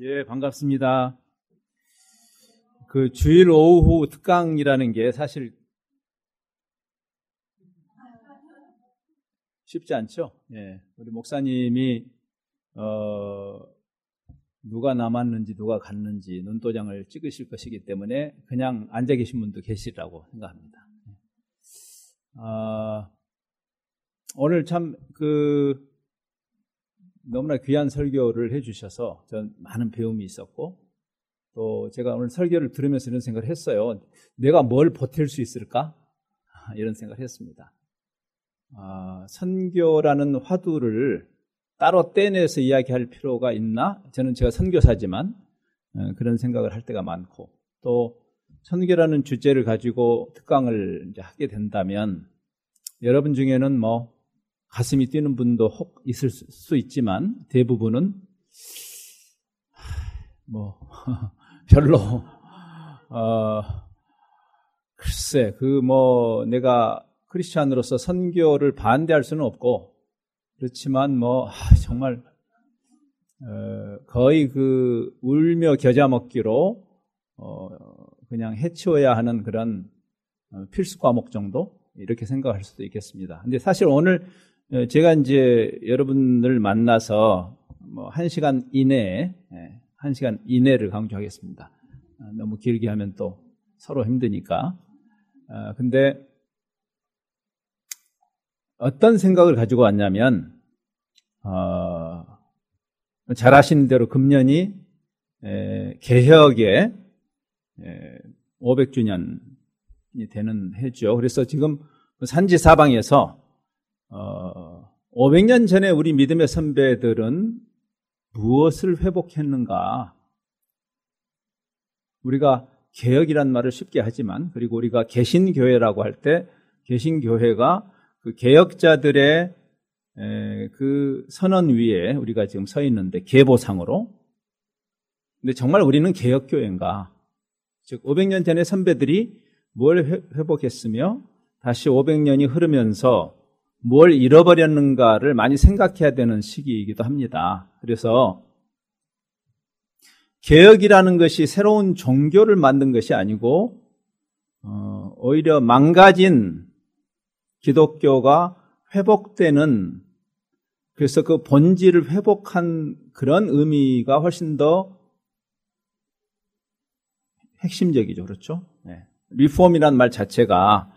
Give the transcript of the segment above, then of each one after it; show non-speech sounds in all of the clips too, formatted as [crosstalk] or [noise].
예, 반갑습니다. 그 주일 오후 특강이라는 게 사실 쉽지 않죠. 예, 우리 목사님이 어, 누가 남았는지 누가 갔는지 눈도장을 찍으실 것이기 때문에 그냥 앉아 계신 분도 계시라고 생각합니다. 어, 오늘 참 그 너무나 귀한 설교를 해주셔서 전 많은 배움이 있었고 또 제가 오늘 설교를 들으면서 이런 생각을 했어요. 내가 뭘 보탤 수 있을까? 이런 생각을 했습니다. 아, 선교라는 화두를 따로 떼내서 이야기할 필요가 있나? 저는 제가 선교사지만 어, 그런 생각을 할 때가 많고 또 선교라는 주제를 가지고 특강을 하게 된다면 여러분 중에는 뭐 가슴이 뛰는 분도 혹 있을 수 있지만 대부분은 뭐 [laughs] 별로 어 글쎄 그 뭐 내가 크리스찬으로서 선교를 반대할 수는 없고 그렇지만 뭐 아, 정말 어 거의 그 울며 겨자 먹기로 어 그냥 해치워야 하는 그런 어, 필수 과목 정도 이렇게 생각할 수도 있겠습니다. 근데 사실 오늘 어, 제가 이제 여러분을 만나서 뭐한 시간 이내에 예, 한 시간 이내를 강조하겠습니다. 아, 너무 길게 하면 또 서로 힘드니까. 아, 근데 어떤 생각을 가지고 왔냐면 어, 잘 아시는 대로 금년이 에, 개혁의 에, 500주년이 되는 해죠. 그래서 지금 산지 사방에서 어, 500년 전에 우리 믿음의 선배들은 무엇을 회복했는가? 우리가 개혁이란 말을 쉽게 하지만 그리고 우리가 개신교회라고 할 때 개신교회가 그 개혁자들의 그 선언 위에 우리가 지금 서 있는데 계보상으로 근데 정말 우리는 개혁교회인가? 즉 500년 전에 선배들이 뭘 회복했으며 다시 500년이 흐르면서 뭘 잃어버렸는가를 많이 생각해야 되는 시기이기도 합니다. 그래서 개혁이라는 것이 새로운 종교를 만든 것이 아니고 어, 오히려 망가진 기독교가 회복되는 그래서 그 본질을 회복한 그런 의미가 훨씬 더 핵심적이죠. 그렇죠? 네. 리폼이란 말 자체가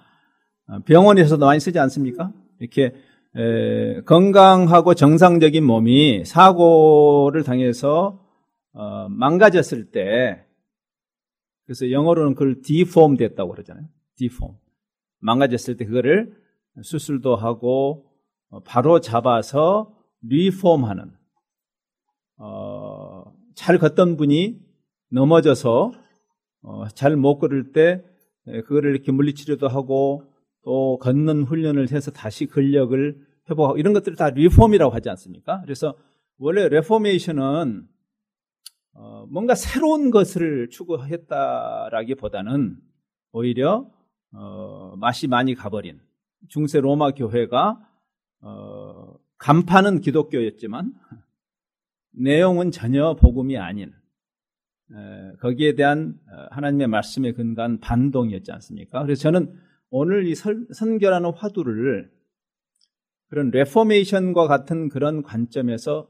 병원에서도 많이 쓰지 않습니까? 이렇게 에, 건강하고 정상적인 몸이 사고를 당해서 어, 망가졌을 때 그래서 영어로는 그걸 deform 됐다고 그러잖아요. deform. 망가졌을 때 그거를 수술도 하고 어, 바로 잡아서 리폼하는 어, 잘 걷던 분이 넘어져서 어, 잘 못 걸을 때 그거를 이렇게 물리치료도 하고 또 걷는 훈련을 해서 다시 근력을 회복하고 이런 것들을 다 리폼이라고 하지 않습니까? 그래서 원래 레포메이션은 어, 뭔가 새로운 것을 추구했다라기보다는 오히려 어, 맛이 많이 가버린 중세 로마 교회가 어, 간판은 기독교였지만 내용은 전혀 복음이 아닌 에, 거기에 대한 어, 하나님의 말씀에 근거한 반동이었지 않습니까? 그래서 저는 오늘 이 선교라는 화두를 그런 레포메이션과 같은 그런 관점에서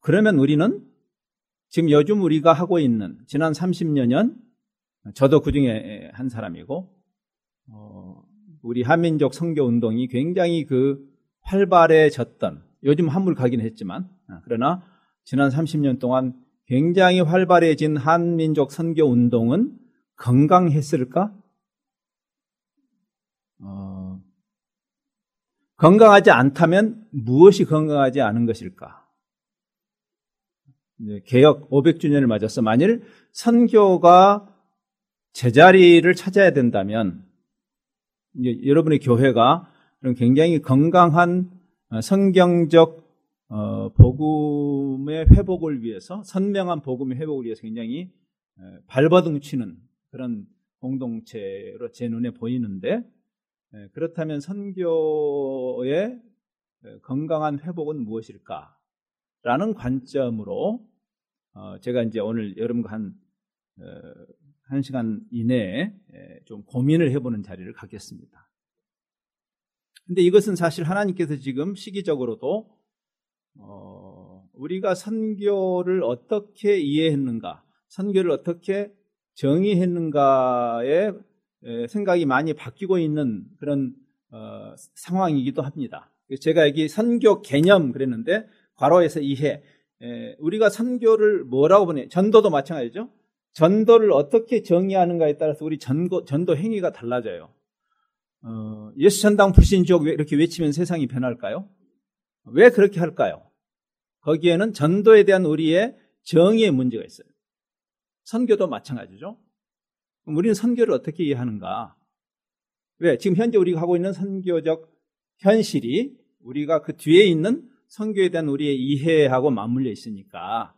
그러면 우리는 지금 요즘 우리가 하고 있는 지난 30여년 저도 그 중에 한 사람이고 어, 우리 한민족 선교 운동이 굉장히 그 활발해졌던 요즘 한물 가긴 했지만 어, 그러나 지난 30년 동안 굉장히 활발해진 한민족 선교 운동은 건강했을까? 어, 건강하지 않다면 무엇이 건강하지 않은 것일까? 개혁 500주년을 맞아서 만일 선교가 제자리를 찾아야 된다면 여러분의 교회가 굉장히 건강한 어, 성경적 어, 복음의 회복을 위해서 선명한 복음의 회복을 위해서 굉장히 발버둥 치는 그런 공동체로 제 눈에 보이는데 예, 그렇다면 선교의 건강한 회복은 무엇일까? 라는 관점으로 어, 제가 이제 오늘 여러분과 한, 어, 한 시간 이내에 좀 고민을 해보는 자리를 갖겠습니다. 근데 이것은 사실 하나님께서 지금 시기적으로도 어, 우리가 선교를 어떻게 이해했는가, 선교를 어떻게 정의했는가에 생각이 많이 바뀌고 있는 그런 어, 상황이기도 합니다. 제가 여기 선교 개념 그랬는데 괄호에서 이해. 에, 우리가 선교를 뭐라고 보내? 전도도 마찬가지죠. 전도를 어떻게 정의하는가에 따라서 우리 전도, 전도 행위가 달라져요. 어, 예수 전당 불신 지옥 이렇게 외치면 세상이 변할까요? 왜 그렇게 할까요? 거기에는 전도에 대한 우리의 정의의 문제가 있어요. 선교도 마찬가지죠. 우리는 선교를 어떻게 이해하는가? 왜? 지금 현재 우리가 하고 있는 선교적 현실이 우리가 그 뒤에 있는 선교에 대한 우리의 이해하고 맞물려 있으니까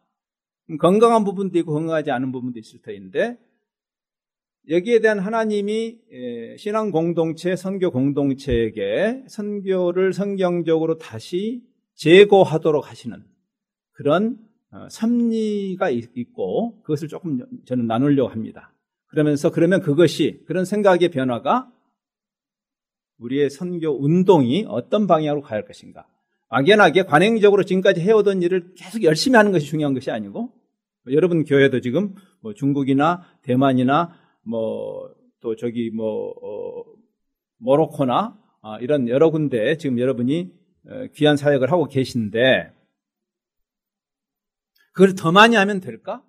건강한 부분도 있고 건강하지 않은 부분도 있을 터인데 여기에 대한 하나님이 신앙 공동체, 선교 공동체에게 선교를 성경적으로 다시 재고하도록 하시는 그런 어, 섭리가 있고 그것을 조금 저는 나누려고 합니다. 그러면서 그러면 그것이 그런 생각의 변화가 우리의 선교 운동이 어떤 방향으로 가야 할 것인가. 막연하게 관행적으로 지금까지 해오던 일을 계속 열심히 하는 것이 중요한 것이 아니고 여러분 교회도 지금 뭐 중국이나 대만이나 뭐 또 저기 뭐 어, 모로코나 아, 이런 여러 군데 지금 여러분이 어, 귀한 사역을 하고 계신데 그걸 더 많이 하면 될까?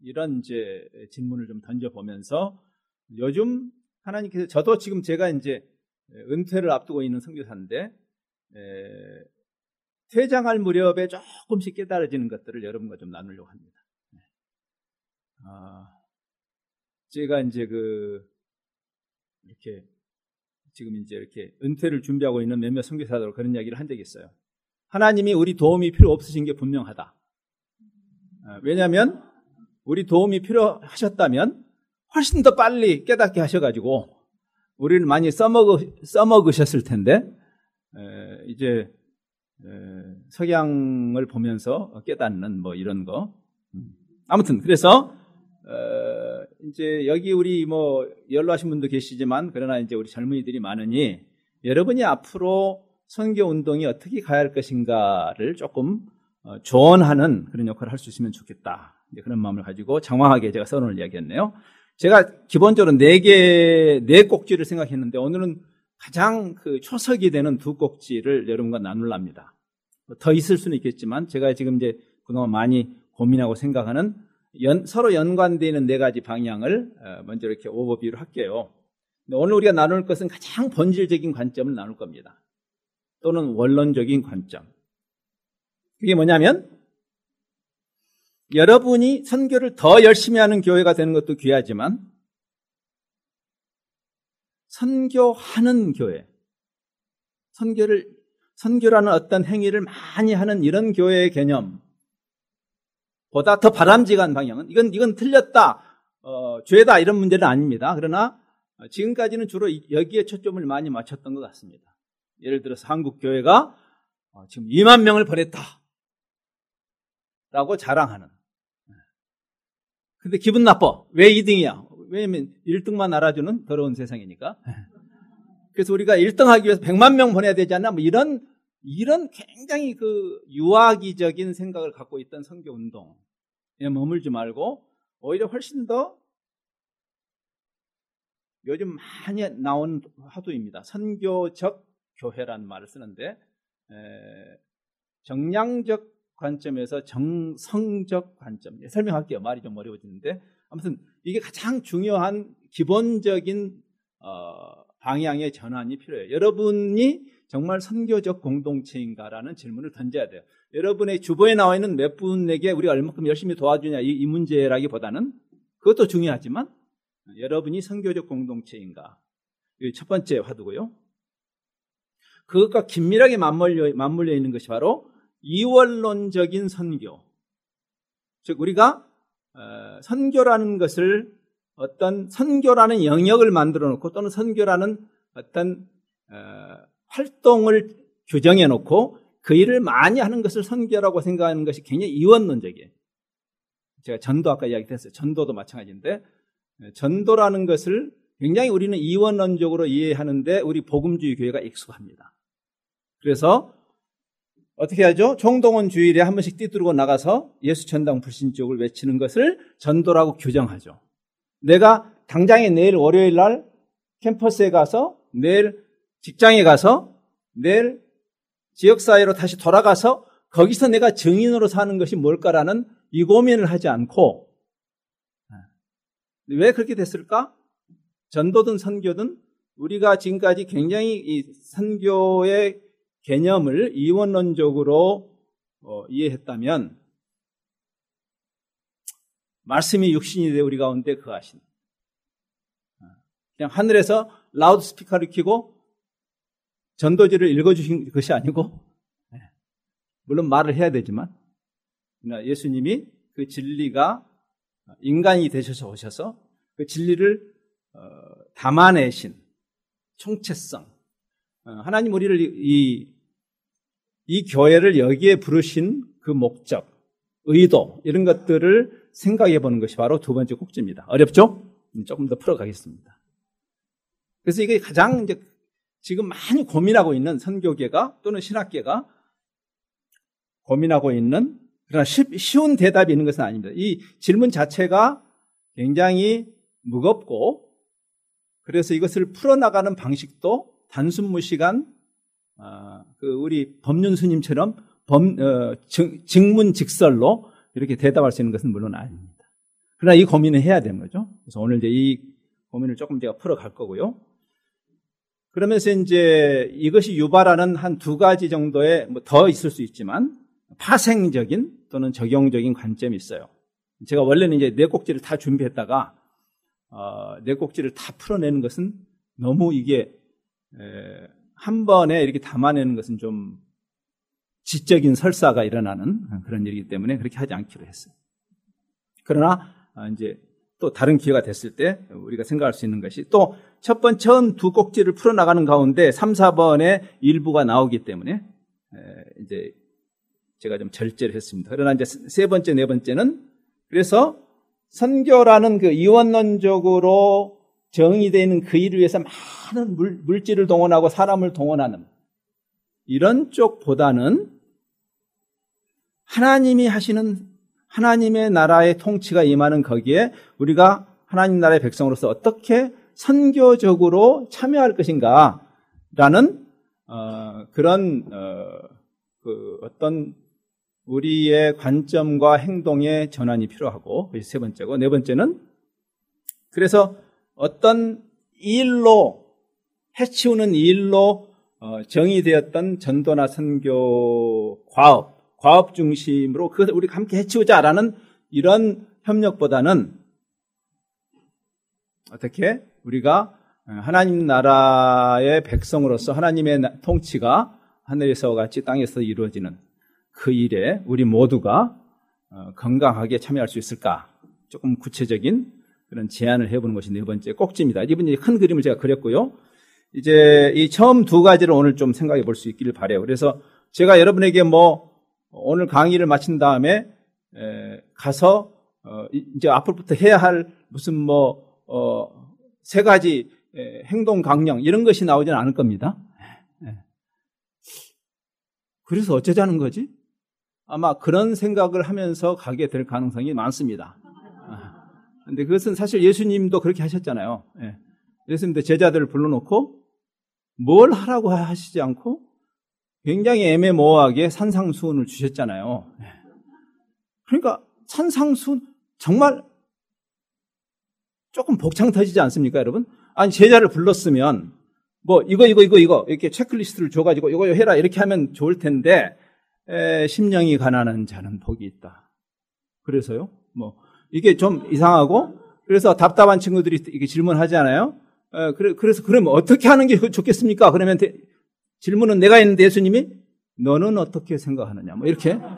이런 이제 질문을 좀 던져보면서 요즘 하나님께서 저도 지금 제가 이제 은퇴를 앞두고 있는 선교사인데 퇴장할 무렵에 조금씩 깨달아지는 것들을 여러분과 좀 나누려고 합니다. 네. 아, 제가 이제 그 이렇게 지금 이제 이렇게 은퇴를 준비하고 있는 몇몇 선교사들 그런 이야기를 한 적이 있어요. 하나님이 우리 도움이 필요 없으신 게 분명하다. 아, 왜냐하면 우리 도움이 필요하셨다면 훨씬 더 빨리 깨닫게 하셔가지고 우리를 많이 써먹으, 써먹으셨을 텐데 에, 이제 에, 석양을 보면서 깨닫는 뭐 이런 거. 음. 아무튼 그래서 어, 이제 여기 우리 뭐 연로하신 분도 계시지만 그러나 이제 우리 젊은이들이 많으니 여러분이 앞으로 선교 운동이 어떻게 가야 할 것인가를 조금 어, 조언하는 그런 역할을 할 수 있으면 좋겠다. 그런 마음을 가지고 장황하게 제가 선언을 이야기했네요. 제가 기본적으로 네 개, 네 꼭지를 생각했는데 오늘은 가장 그 초석이 되는 두 꼭지를 여러분과 나눌랍니다. 더 있을 수는 있겠지만 제가 지금 이제 그동안 많이 고민하고 생각하는 연, 서로 연관되어 있는 네 가지 방향을 어, 먼저 이렇게 오버뷰를 할게요. 오늘 우리가 나눌 것은 가장 본질적인 관점을 나눌 겁니다. 또는 원론적인 관점. 그게 뭐냐면 여러분이 선교를 더 열심히 하는 교회가 되는 것도 귀하지만 선교하는 교회, 선교를 선교라는 어떤 행위를 많이 하는 이런 교회의 개념 보다 더 바람직한 방향은 이건 이건 틀렸다, 어, 죄다 이런 문제는 아닙니다. 그러나 지금까지는 주로 여기에 초점을 많이 맞췄던 것 같습니다. 예를 들어서 한국 교회가 어, 지금 2만 명을 보냈다. 라고 자랑하는. 근데 기분 나빠. 왜 2등이야? 왜냐면 1등만 알아주는 더러운 세상이니까. [laughs] 그래서 우리가 1등 하기 위해서 100만 명 보내야 되지 않나? 뭐 이런, 이런 굉장히 그 유아기적인 생각을 갖고 있던 선교 운동에 머물지 말고 오히려 훨씬 더 요즘 많이 나온 화두입니다. 선교적 교회라는 말을 쓰는데 정량적 관점에서 정성적 관점 설명할게요. 말이 좀 어려워지는데 아무튼 이게 가장 중요한 기본적인 어, 방향의 전환이 필요해요. 여러분이 정말 선교적 공동체인가라는 질문을 던져야 돼요. 여러분의 주보에 나와 있는 몇 분에게 우리가 얼마큼 열심히 도와주냐 이, 이 문제라기보다는 그것도 중요하지만 여러분이 선교적 공동체인가 첫 번째 화두고요. 그것과 긴밀하게 맞물려, 맞물려 있는 것이 바로 이원론적인 선교. 즉, 우리가 어, 선교라는 것을 어떤 선교라는 영역을 만들어 놓고 또는 선교라는 어떤 어, 활동을 규정해 놓고 그 일을 많이 하는 것을 선교라고 생각하는 것이 굉장히 이원론적이에요. 제가 전도 아까 이야기 했어요. 전도도 마찬가지인데 예, 전도라는 것을 굉장히 우리는 이원론적으로 이해하는데 우리 복음주의 교회가 익숙합니다. 그래서 어떻게 하죠? 총동원 주일에 한 번씩 띠두르고 나가서 예수 전당 불신 쪽을 외치는 것을 전도라고 규정하죠. 내가 당장에 내일 월요일 날 캠퍼스에 가서 내일 직장에 가서 내일 지역사회로 다시 돌아가서 거기서 내가 증인으로 사는 것이 뭘까라는 이 고민을 하지 않고 왜 그렇게 됐을까? 전도든 선교든 우리가 지금까지 굉장히 이 선교의 개념을 이원론적으로 어, 이해했다면 말씀이 육신이 되 우리 가운데 그하신 그냥 하늘에서 라우드 스피커를 켜고 전도지를 읽어주신 것이 아니고 네. 물론 말을 해야 되지만 예수님이 그 진리가 인간이 되셔서 오셔서 그 진리를 어, 담아내신 총체성 어, 하나님 우리를 이, 이 교회를 여기에 부르신 그 목적 의도 이런 것들을 생각해 보는 것이 바로 두 번째 꼭지입니다. 어렵죠? 조금 더 풀어가겠습니다. 그래서 이게 가장 이제 지금 많이 고민하고 있는 선교계가 또는 신학계가 고민하고 있는 그러나 쉬운 대답이 있는 것은 아닙니다. 이 질문 자체가 굉장히 무겁고 그래서 이것을 풀어나가는 방식도 단순 무시간 아, 그 우리 법륜 스님처럼 범, 어, 직문직설로 이렇게 대답할 수 있는 것은 물론 아닙니다. 그러나 이 고민을 해야 되는 거죠. 그래서 오늘 이제 이 고민을 조금 제가 풀어갈 거고요. 그러면서 이제 이것이 유발하는 한 두 가지 정도의 뭐 더 있을 수 있지만 파생적인 또는 적용적인 관점이 있어요. 제가 원래는 이제 네 꼭지를 다 준비했다가 어, 네 꼭지를 다 풀어내는 것은 너무 이게 에, 한 번에 이렇게 담아내는 것은 좀 지적인 설사가 일어나는 그런 일이기 때문에 그렇게 하지 않기로 했어요. 그러나 아, 이제 또 다른 기회가 됐을 때 우리가 생각할 수 있는 것이 또 첫 번째 처음 두 꼭지를 풀어나가는 가운데 3, 4번의 일부가 나오기 때문에 이제 제가 좀 절제를 했습니다. 그러나 이제 세 번째, 네 번째는 그래서 선교라는 그 이원론적으로 정의되어 있는 그 일을 위해서 많은 물, 물질을 동원하고 사람을 동원하는 이런 쪽보다는 하나님이 하시는 하나님의 나라의 통치가 임하는 거기에 우리가 하나님 나라의 백성으로서 어떻게 선교적으로 참여할 것인가라는 어, 그런 어, 그 어떤 우리의 관점과 행동의 전환이 필요하고 세 번째고 네 번째는 그래서 어떤 일로 해치우는 일로 어, 정의되었던 전도나 선교 과업 과업 중심으로 그것을 우리 함께 해치우자라는 이런 협력보다는 어떻게 우리가 하나님 나라의 백성으로서 하나님의 통치가 하늘에서 같이 땅에서 이루어지는 그 일에 우리 모두가 어, 건강하게 참여할 수 있을까? 조금 구체적인 그런 제안을 해보는 것이 네 번째 꼭지입니다. 이번 큰 그림을 제가 그렸고요. 이제 이 처음 두 가지를 오늘 좀 생각해 볼 수 있기를 바래요. 그래서 제가 여러분에게 뭐 오늘 강의를 마친 다음에 가서 어, 이제 앞으로부터 해야 할 무슨 뭐세 어, 가지 행동 강령 이런 것이 나오지는 않을 겁니다. 그래서 어쩌자는 거지? 아마 그런 생각을 하면서 가게 될 가능성이 많습니다. 근데 그것은 사실 예수님도 그렇게 하셨잖아요. 예수님도 제자들을 불러놓고 뭘 하라고 하시지 않고 굉장히 애매모호하게 산상수훈을 주셨잖아요. 그러니까 산상수훈 정말 조금 복창 터지지 않습니까, 여러분? 아니 제자를 불렀으면 뭐 이거 이거 이거 이거 이렇게 체크리스트를 줘가지고 이거 해라 이렇게 하면 좋을 텐데 에, 심령이 가난한 자는 복이 있다. 그래서요, 뭐 이게 좀 이상하고 그래서 답답한 친구들이 이게 질문하잖아요. 에, 그래, 그래서 그러면 어떻게 하는 게 좋겠습니까? 그러면 질문은 내가 했는데 예수님이 너는 어떻게 생각하느냐 뭐 이렇게 [laughs]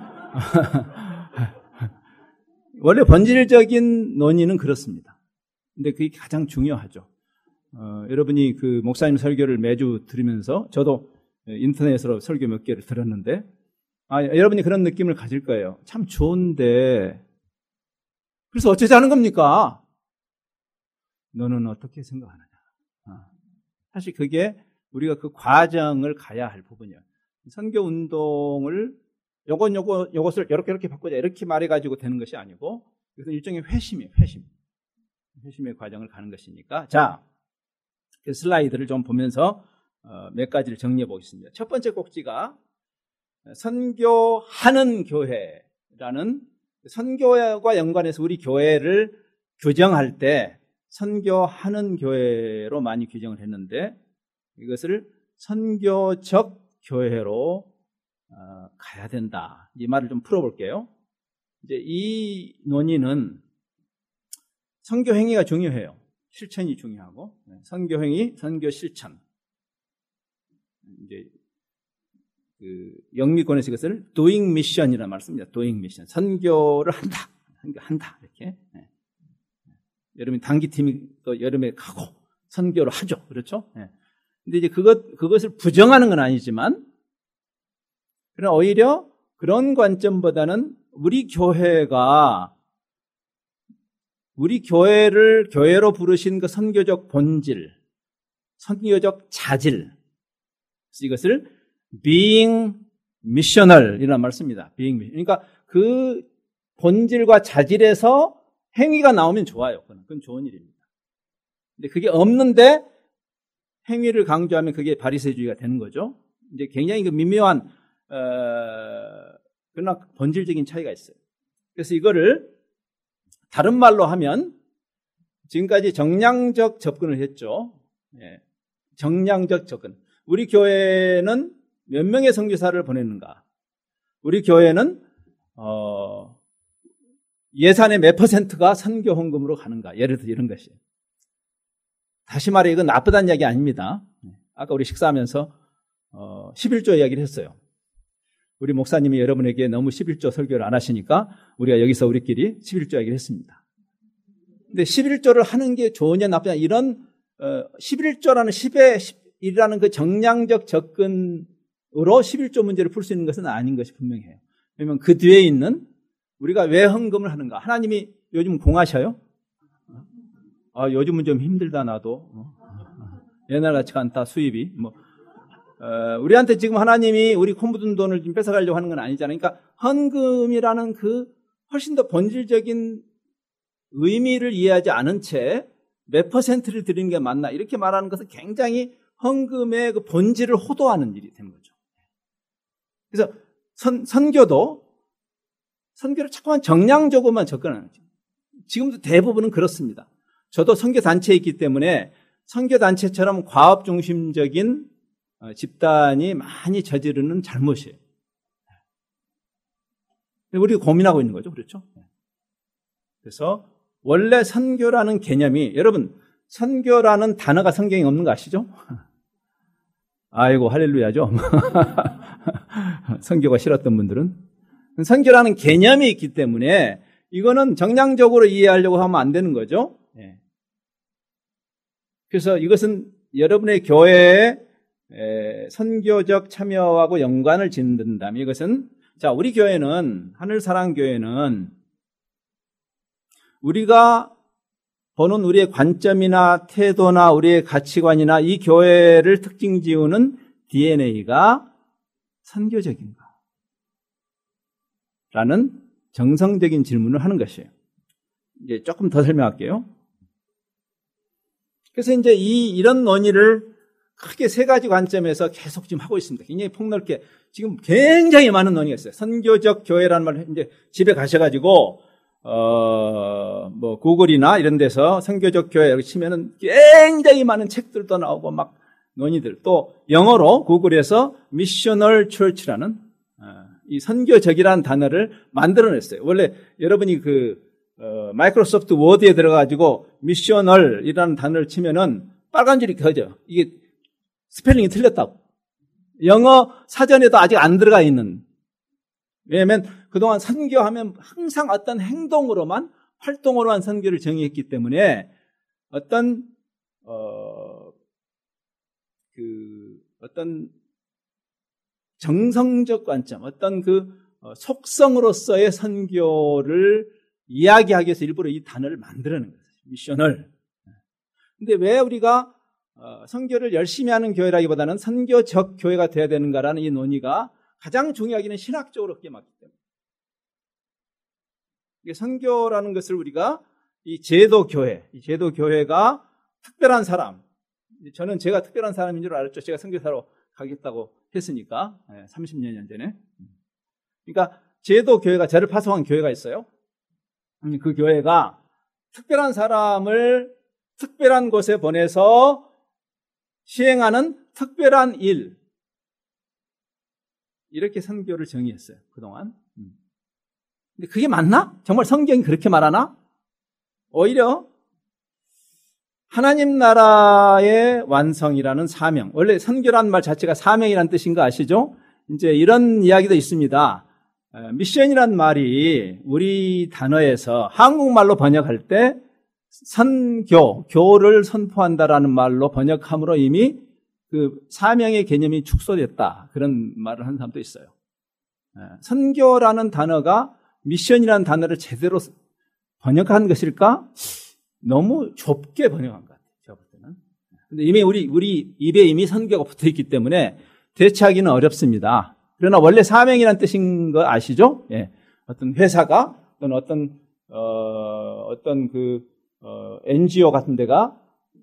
원래 본질적인 논의는 그렇습니다. 근데 그게 가장 중요하죠. 어, 여러분이 그 목사님 설교를 매주 들으면서 저도 인터넷으로 설교 몇 개를 들었는데 아, 여러분이 그런 느낌을 가질 거예요. 참 좋은데 그래서 어쩌자는 겁니까? 너는 어떻게 생각하느냐? 어. 사실 그게 우리가 그 과정을 가야 할 부분이에요. 선교 운동을 요건 요거 요것을 이렇게 이렇게 바꾸자 이렇게 말해 가지고 되는 것이 아니고 이것은 일종의 회심이에요. 회심. 회심의 과정을 가는 것이니까 자, 그 슬라이드를 좀 보면서 어, 몇 가지를 정리해 보겠습니다. 첫 번째 꼭지가 선교하는 교회라는 선교와 연관해서 우리 교회를 규정할 때 선교하는 교회로 많이 규정을 했는데 이것을 선교적 교회로 어, 가야 된다. 이 말을 좀 풀어볼게요. 이제 이 논의는 선교 행위가 중요해요. 실천이 중요하고 네, 선교 행위, 선교 실천. 이제 그 영미권에서 이것을 doing mission이라는 말을 씁니다. doing mission. 선교를 한다. 한다. 이렇게. 네. 여름에 단기팀이 또 여름에 가고 선교를 하죠. 그렇죠? 네. 근데 이제 그것, 그것을 부정하는 건 아니지만, 그러나 오히려 그런 관점보다는 우리 교회가 우리 교회를 교회로 부르신 그 선교적 본질, 선교적 자질, 이것을 being missional이라는 말 씁니다. being. 그러니까 그 본질과 자질에서 행위가 나오면 좋아요. 그건 좋은 일입니다. 근데 그게 없는데 행위를 강조하면 그게 바리새주의가 되는 거죠. 이제 굉장히 그 미묘한 어, 그러나 본질적인 차이가 있어요. 그래서 이거를 다른 말로 하면 지금까지 정량적 접근을 했죠. 예. 정량적 접근. 우리 교회는 몇 명의 선교사를 보냈는가? 우리 교회는 어, 예산의 몇 퍼센트가 선교 헌금으로 가는가? 예를 들어 이런 것이. 다시 말해 이건 나쁘다는 이야기 아닙니다. 아까 우리 식사하면서 어, 11조 이야기를 했어요. 우리 목사님이 여러분에게 너무 11조 설교를 안 하시니까 우리가 여기서 우리끼리 11조 이야기를 했습니다. 근데 11조를 하는 게 좋으냐 나쁘냐 이런 어, 11조라는 10의 1이라는 그 정량적 접근 으로 11조 문제를 풀 수 있는 것은 아닌 것이 분명해요. 왜냐하면 그 뒤에 있는 우리가 왜 헌금을 하는가? 하나님이 요즘 공하셔요? 아, 요즘은 좀 힘들다 나도. 어? 옛날 같이 않다 수입이. 뭐 어, 우리한테 지금 하나님이 우리 코 묻은 돈을 좀 뺏어가려고 하는 건 아니잖아요. 그러니까 헌금이라는 그 훨씬 더 본질적인 의미를 이해하지 않은 채 몇 퍼센트를 드리는 게 맞나 이렇게 말하는 것은 굉장히 헌금의 그 본질을 호도하는 일이 되는 거죠. 그래서 선, 선교도 선교를 자꾸만 정량적으로만 접근하는 거죠. 지금도 대부분은 그렇습니다. 저도 선교 단체에 있기 때문에 선교 단체처럼 과업 중심적인 어, 집단이 많이 저지르는 잘못이에요. 우리가 고민하고 있는 거죠. 그렇죠? 그래서 원래 선교라는 개념이 여러분 선교라는 단어가 성경에 없는 거 아시죠? [laughs] 아이고 할렐루야죠. [laughs] [laughs] 선교가 싫었던 분들은 선교라는 개념이 있기 때문에 이거는 정량적으로 이해하려고 하면 안 되는 거죠. 예. 그래서 이것은 여러분의 교회에 선교적 참여하고 연관을 짓는다면 이것은 자 우리 교회는 하늘사랑 교회는 우리가 보는 우리의 관점이나 태도나 우리의 가치관이나 이 교회를 특징 지우는 DNA가 선교적인가? 라는 정성적인 질문을 하는 것이에요. 이제 조금 더 설명할게요. 그래서 이제 이, 이런 논의를 크게 세 가지 관점에서 계속 지금 하고 있습니다. 굉장히 폭넓게. 지금 굉장히 많은 논의가 있어요. 선교적 교회라는 말, 이제 집에 가셔가지고, 어, 뭐, 구글이나 이런 데서 선교적 교회 이렇게 치면은 굉장히 많은 책들도 나오고 막 논의들. 또 영어로 구글에서 미셔널 철치라는 어, 이 선교적이라는 단어를 만들어냈어요. 원래 여러분이 그 어, 마이크로소프트 워드에 들어가지고 missional이라는 단어를 치면은 빨간 줄이 켜져. 이게 spelling이 틀렸다고. 영어 사전에도 아직 안 들어가 있는. 왜냐하면 그동안 선교하면 항상 어떤 행동으로만 활동으로만 선교를 정의했기 때문에 어떤 어, 그 어떤 정성적 관점, 어떤 그 어, 속성으로서의 선교를 이야기하기 위해서 일부러 이 단어를 만들어낸 거예요. 미션을. 근데 왜 우리가 어, 선교를 열심히 하는 교회라기보다는 선교적 교회가 돼야 되는가라는 이 논의가 가장 중요하기는 신학적으로 그게 맞기 때문에. 선교라는 것을 우리가 이 제도 교회, 이 제도 교회가 특별한 사람, 저는 제가 특별한 사람인 줄 알았죠. 제가 선교사로 가겠다고 했으니까 30년 전에. 그러니까 제도 교회가 저를 파송한 교회가 있어요. 음, 그 교회가 특별한 사람을 특별한 곳에 보내서 시행하는 특별한 일 이렇게 선교를 정의했어요. 그동안. 음. 근데 그게 맞나? 정말 성경이 그렇게 말하나? 오히려 하나님 나라의 완성이라는 사명. 원래 선교란 말 자체가 사명이라는 뜻인 거 아시죠? 이제 이런 이야기도 있습니다. 미션이란 말이 우리 단어에서 한국말로 번역할 때 선교, 교를 선포한다라는 말로 번역함으로 이미 그 사명의 개념이 축소됐다. 그런 말을 하는 사람도 있어요. 선교라는 단어가 미션이라는 단어를 제대로 번역한 것일까? 너무 좁게 번역한 것 같아요. 제가 볼 때는. 근데 이미 우리, 우리 입에 이미 선교가 붙어 있기 때문에 대체하기는 어렵습니다. 그러나 원래 사명이라는 뜻인 거 아시죠? 예. 어떤 회사가 또는 어떤, 어, 어떤 그, 어, NGO 같은 데가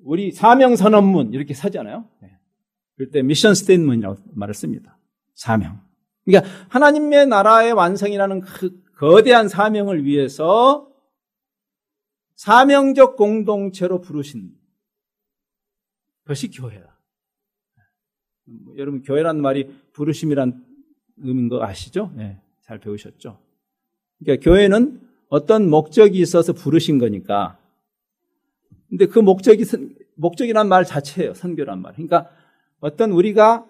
우리 사명 선언문 이렇게 쓰잖아요. 예. 그럴 때 mission statement라고 말을 씁니다. 사명. 그러니까 하나님의 나라의 완성이라는 그 거대한 사명을 위해서 사명적 공동체로 부르신 것이 교회다. 여러분 교회란 말이 부르심이란 의미인 거 아시죠? 네, 잘 배우셨죠? 그러니까 교회는 어떤 목적이 있어서 부르신 거니까. 근데 그 목적이 목적이란 말 자체예요. 선교란 말. 그러니까 어떤 우리가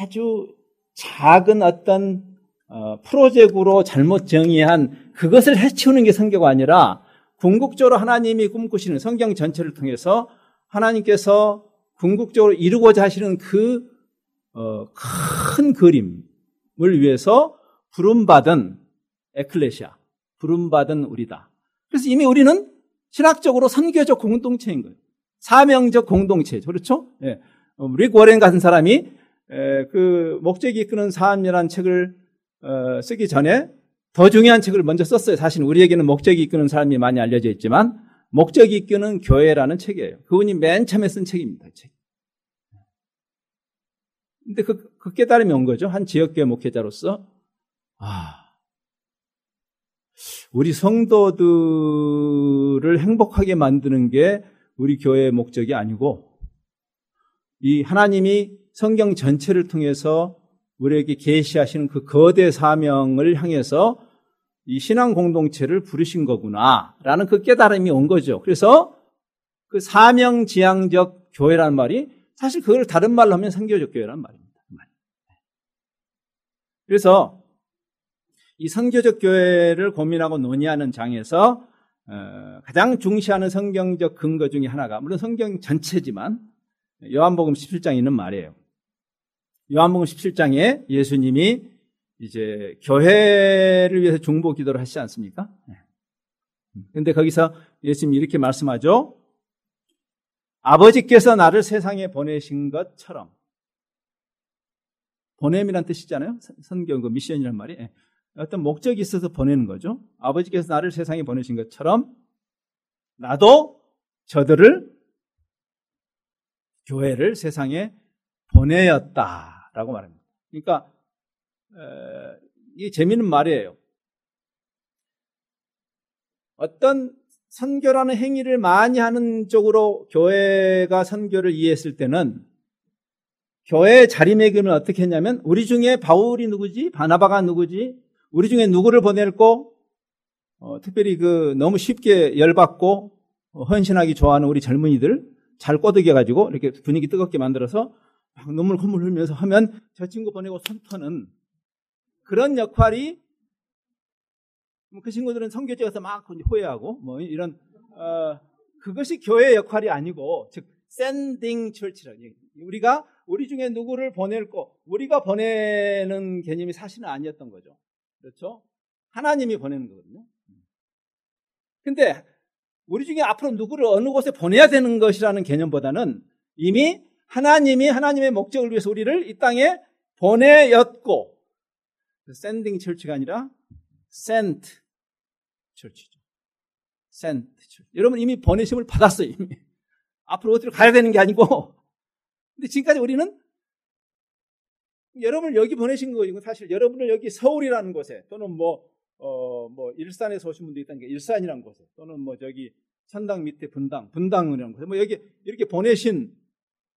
아주 작은 어떤 어, 프로젝트로 잘못 정의한 그것을 해치우는 게 선교가 아니라 궁극적으로 하나님이 꿈꾸시는 성경 전체를 통해서 하나님께서 궁극적으로 이루고자 하시는 그, 어, 큰 그림을 위해서 부름받은 에클레시아, 부름받은 우리다. 그래서 이미 우리는 신학적으로 선교적 공동체인 거예요. 사명적 공동체. 그렇죠? 예. 어, 릭 워렌 같은 사람이 에, 그 목적이 이끄는 삶이라는 책을 어, 쓰기 전에 더 중요한 책을 먼저 썼어요. 사실 우리에게는 목적이 이끄는 사람이 많이 알려져 있지만 목적이 이끄는 교회라는 책이에요. 그분이 맨 처음에 쓴 책입니다. 책. 근데 그, 그 깨달음이 온 거죠. 한 지역교회 목회자로서. 아, 우리 성도들을 행복하게 만드는 게 우리 교회의 목적이 아니고 이 하나님이 성경 전체를 통해서 우리에게 계시하시는 그 거대 사명을 향해서 이 신앙 공동체를 부르신 거구나라는 그 깨달음이 온 거죠. 그래서 그 사명 지향적 교회라는 말이 사실 그걸 다른 말로 하면 선교적 교회라는 말입니다. 그래서 이 선교적 교회를 고민하고 논의하는 장에서 어, 가장 중시하는 성경적 근거 중에 하나가 물론 성경 전체지만 요한복음 17장에 있는 말이에요. 요한복음 17장에 예수님이 이제 교회를 위해서 중보 기도를 하시지 않습니까? 네. 거기서 예수님이 이렇게 말씀하죠. 아버지께서 나를 세상에 보내신 것처럼 보냄이란 뜻이잖아요. 선경 그 미션이란 말이 예. 어떤 목적이 있어서 보내는 거죠. 아버지께서 나를 세상에 보내신 것처럼 나도 저들을 교회를 세상에 보내었다라고 말합니다. 그러니까 이게 재미있는 말이에요. 어떤 선교라는 행위를 많이 하는 쪽으로 교회가 선교를 이해했을 때는 교회 자리매김을 어떻게 했냐면 우리 중에 바울이 누구지? 바나바가 누구지? 우리 중에 누구를 보낼고 어, 특별히 그 너무 쉽게 열받고 어, 헌신하기 좋아하는 우리 젊은이들 잘 꼬드겨 가지고 이렇게 분위기 뜨겁게 만들어서 막 눈물 콧물 흘면서 하면 저 친구 보내고 손 터는 그런 역할이 뭐그 친구들은 성교제 가서 막 후회하고 뭐 이런 어, 그것이 교회 역할이 아니고 즉 sending church라는. 우리가 우리 중에 누구를 보낼 거 우리가 보내는 개념이 사실은 아니었던 거죠. 그렇죠? 하나님이 보내는 거거든요. 근데 우리 중에 앞으로 누구를 어느 곳에 보내야 되는 것이라는 개념보다는 이미 하나님이 하나님의 목적을 위해서 우리를 이 땅에 보내셨고 sending church가 아니라 센트 철치죠. 센트 철치. 여러분 이미 보내심을 받았어요. 이미. [laughs] 앞으로 어디로 가야 되는 게 아니고 [laughs] 근데 지금까지 우리는 여러분을 여기 보내신 거이고 사실 여러분을 여기 서울이라는 곳에 또는 뭐, 어, 뭐, 일산에서 오신 분도 있다는 게 일산이라는 곳에 또는 뭐 저기 천당 밑에 분당, 분당이라는 곳에 뭐 여기 이렇게 보내신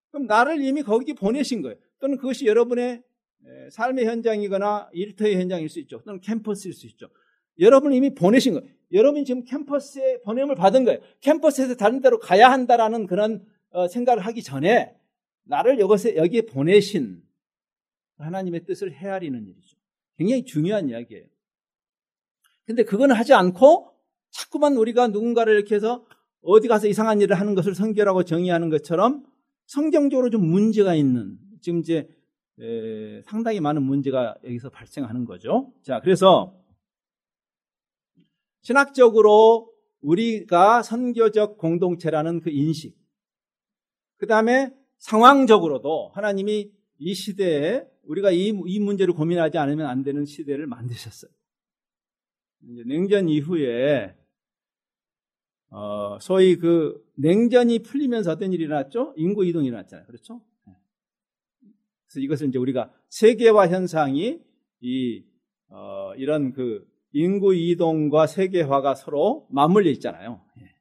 그럼 나를 이미 거기 보내신 거예요. 또는 그것이 여러분의 삶의 현장이거나 일터의 현장일 수 있죠. 또는 캠퍼스일 수 있죠. 여러분을 이미 보내신 거예요. 여러분이 지금 캠퍼스에 보냄을 받은 거예요. 캠퍼스에서 다른 데로 가야 한다라는 그런 어, 생각을 하기 전에 나를 여기에, 여기에 보내신 하나님의 뜻을 헤아리는 일이죠. 굉장히 중요한 이야기예요. 근데 그건 하지 않고 자꾸만 우리가 누군가를 이렇게 해서 어디 가서 이상한 일을 하는 것을 성결하고 정의하는 것처럼 성경적으로 좀 문제가 있는 지금 이제 에, 상당히 많은 문제가 여기서 발생하는 거죠. 자, 그래서 신학적으로 우리가 선교적 공동체라는 그 인식, 그 다음에 상황적으로도 하나님이 이 시대에 우리가 이, 이 문제를 고민하지 않으면 안 되는 시대를 만드셨어요. 냉전 이후에 어, 소위 그 냉전이 풀리면서 어떤 일이 일어났죠? 인구 이동이 일어났잖아요. 그렇죠? 네. 그래서 이것을 이제 우리가 세계화 현상이 이 어, 이런 그 인구 이동과 세계화가 서로 맞물려 있잖아요. 예.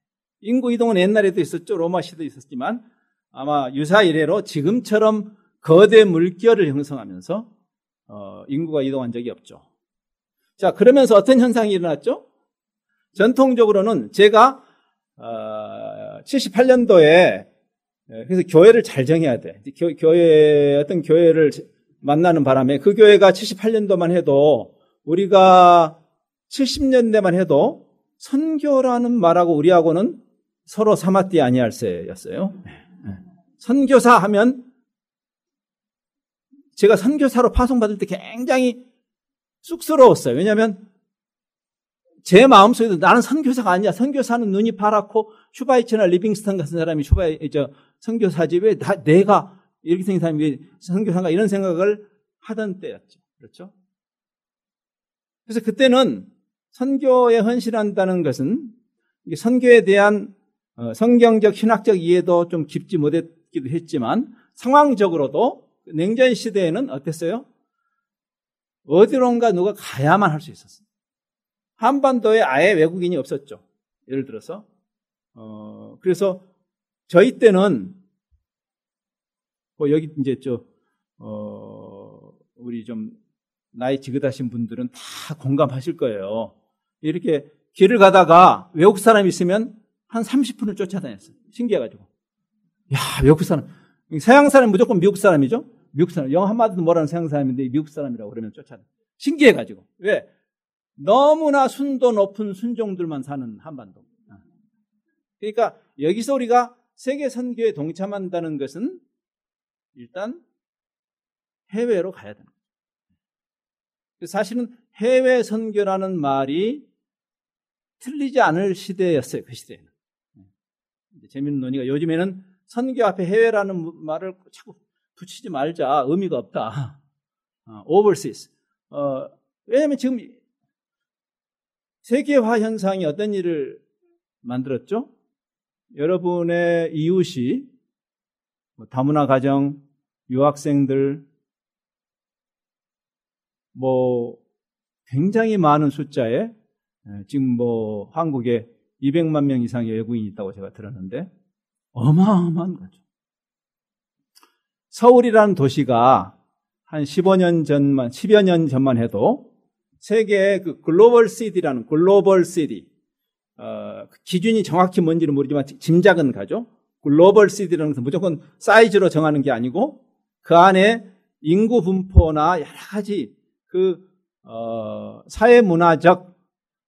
인구 이동은 옛날에도 있었죠. 로마 시대도 있었지만 아마 유사 이래로 지금처럼 거대 물결을 형성하면서 어, 인구가 이동한 적이 없죠. 자, 그러면서 어떤 현상이 일어났죠? 전통적으로는 제가 어, 78년도에 그래서 교회를 잘 정해야 돼. 교, 교회 어떤 교회를 만나는 바람에 그 교회가 78년도만 해도 우리가 70년대만 해도 선교라는 말하고 우리하고는 서로 사마띠 아니할세였어요. 선교사 하면 제가 선교사로 파송받을 때 굉장히 쑥스러웠어요. 왜냐하면 제 마음속에도 나는 선교사가 아니야. 선교사는 눈이 파랗고 슈바이처나 리빙스턴 같은 사람이 슈바이 저 선교사지 왜 다, 내가 이렇게 생긴 사람이 왜 선교사가 이런 생각을 하던 때였죠. 그렇죠? 그래서 그때는 선교에 헌신한다는 것은 선교에 대한 어, 성경적 신학적 이해도 좀 깊지 못했기도 했지만 상황적으로도 냉전 시대에는 어땠어요? 어디론가 누가 가야만 할 수 있었어요. 한반도에 아예 외국인이 없었죠. 예를 들어서 어 그래서 저희 때는 뭐 여기 이제 저 어 우리 좀 나이 지긋하신 분들은 다 공감하실 거예요. 이렇게 길을 가다가 외국 사람이 있으면 한 30분을 쫓아다녔어요. 신기해가지고. 야, 외국 사람. 서양 사람 무조건 미국 사람이죠? 미국 사람, 영어 한마디도 모르는 서양 사람인데 미국 사람이라고 그러면 쫓아내. 신기해가지고. 왜? 너무나 순도 높은 순종들만 사는 한반도. 그러니까 여기서 우리가 세계 선교에 동참한다는 것은 일단 해외로 가야 거죠. 사실은 해외 선교라는 말이 틀리지 않을 시대였어요. 그 시대에는. 재밌는 논의가 요즘에는 선교 앞에 해외라는 말을 자꾸 붙이지 말자. 의미가 없다. 어, overseas. 어, 왜냐하면 지금 세계화 현상이 어떤 일을 만들었죠? 여러분의 이웃이 뭐 다문화 가정, 유학생들, 뭐 굉장히 많은 숫자에 지금 뭐 한국에 200만 명 이상의 외국인이 있다고 제가 들었는데 어마어마한 거죠. 서울이라는 도시가 한 15년 전만, 10여 년 전만 해도 세계의 그 global city라는 global city, 어, 그 기준이 정확히 뭔지는 모르지만 짐작은 가죠. global city라는 것은 무조건 사이즈로 정하는 게 아니고 그 안에 인구 분포나 여러 가지 그, 어, 사회 문화적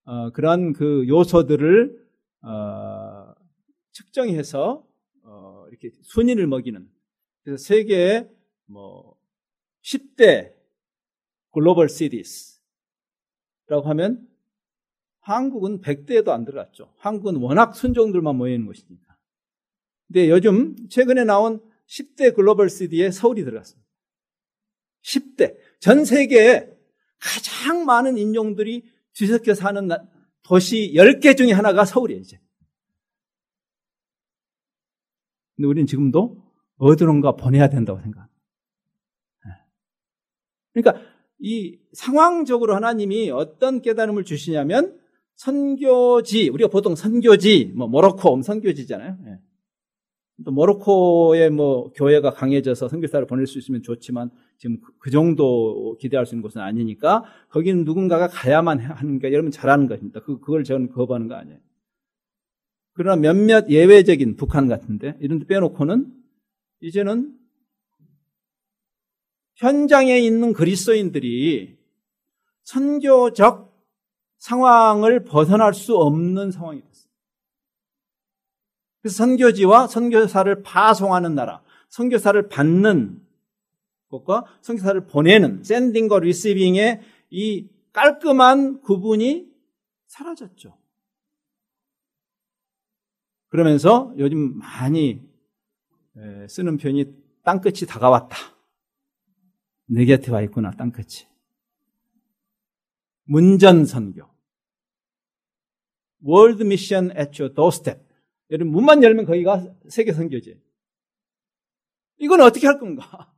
어, 그런 그 요소들을 어, 측정해서 어, 이렇게 순위를 먹이는 그래서 세계의 뭐 10대 글로벌 시티스라고 하면 한국은 100대에도 안 들어갔죠. 한국은 워낙 순종들만 모여 있는 곳이니까. 근데 요즘 최근에 나온 10대 글로벌 시디에 서울이 들어갔습니다. 10대. 전 세계에 가장 많은 인종들이 뒤섞여 사는 도시 10개 중에 하나가 서울이에요, 이제. 근데 우리는 지금도 어디론가 보내야 된다고 생각합니다. 네. 그러니까 이 상황적으로 하나님이 어떤 깨달음을 주시냐면 선교지, 우리가 보통 선교지, 뭐 모로코 선교지잖아요. 네. 또 모로코의 뭐 교회가 강해져서 선교사를 보낼 수 있으면 좋지만 지금 그, 그 정도 기대할 수 있는 곳은 아니니까 거기는 누군가가 가야만 하는 게 여러분 잘하는 것입니다. 그 그걸 저는 거부하는 거 아니에요. 그러나 몇몇 예외적인 북한 같은데 이런 데 빼놓고는 이제는 현장에 있는 그리스도인들이 선교적 상황을 벗어날 수 없는 상황이 됐어요. 그래서 선교지와 선교사를 파송하는 나라, 선교사를 받는 것과 선교사를 보내는 샌딩과 리시빙의 이 깔끔한 구분이 사라졌죠. 그러면서 요즘 많이 쓰는 표현이 땅끝이 다가왔다. 내 곁에 와 있구나, 땅끝이. 문전 선교. 월드 미션 at your doorstep. 여러분 문만 열면 거기가 세계 선교지. 이건 어떻게 할 건가?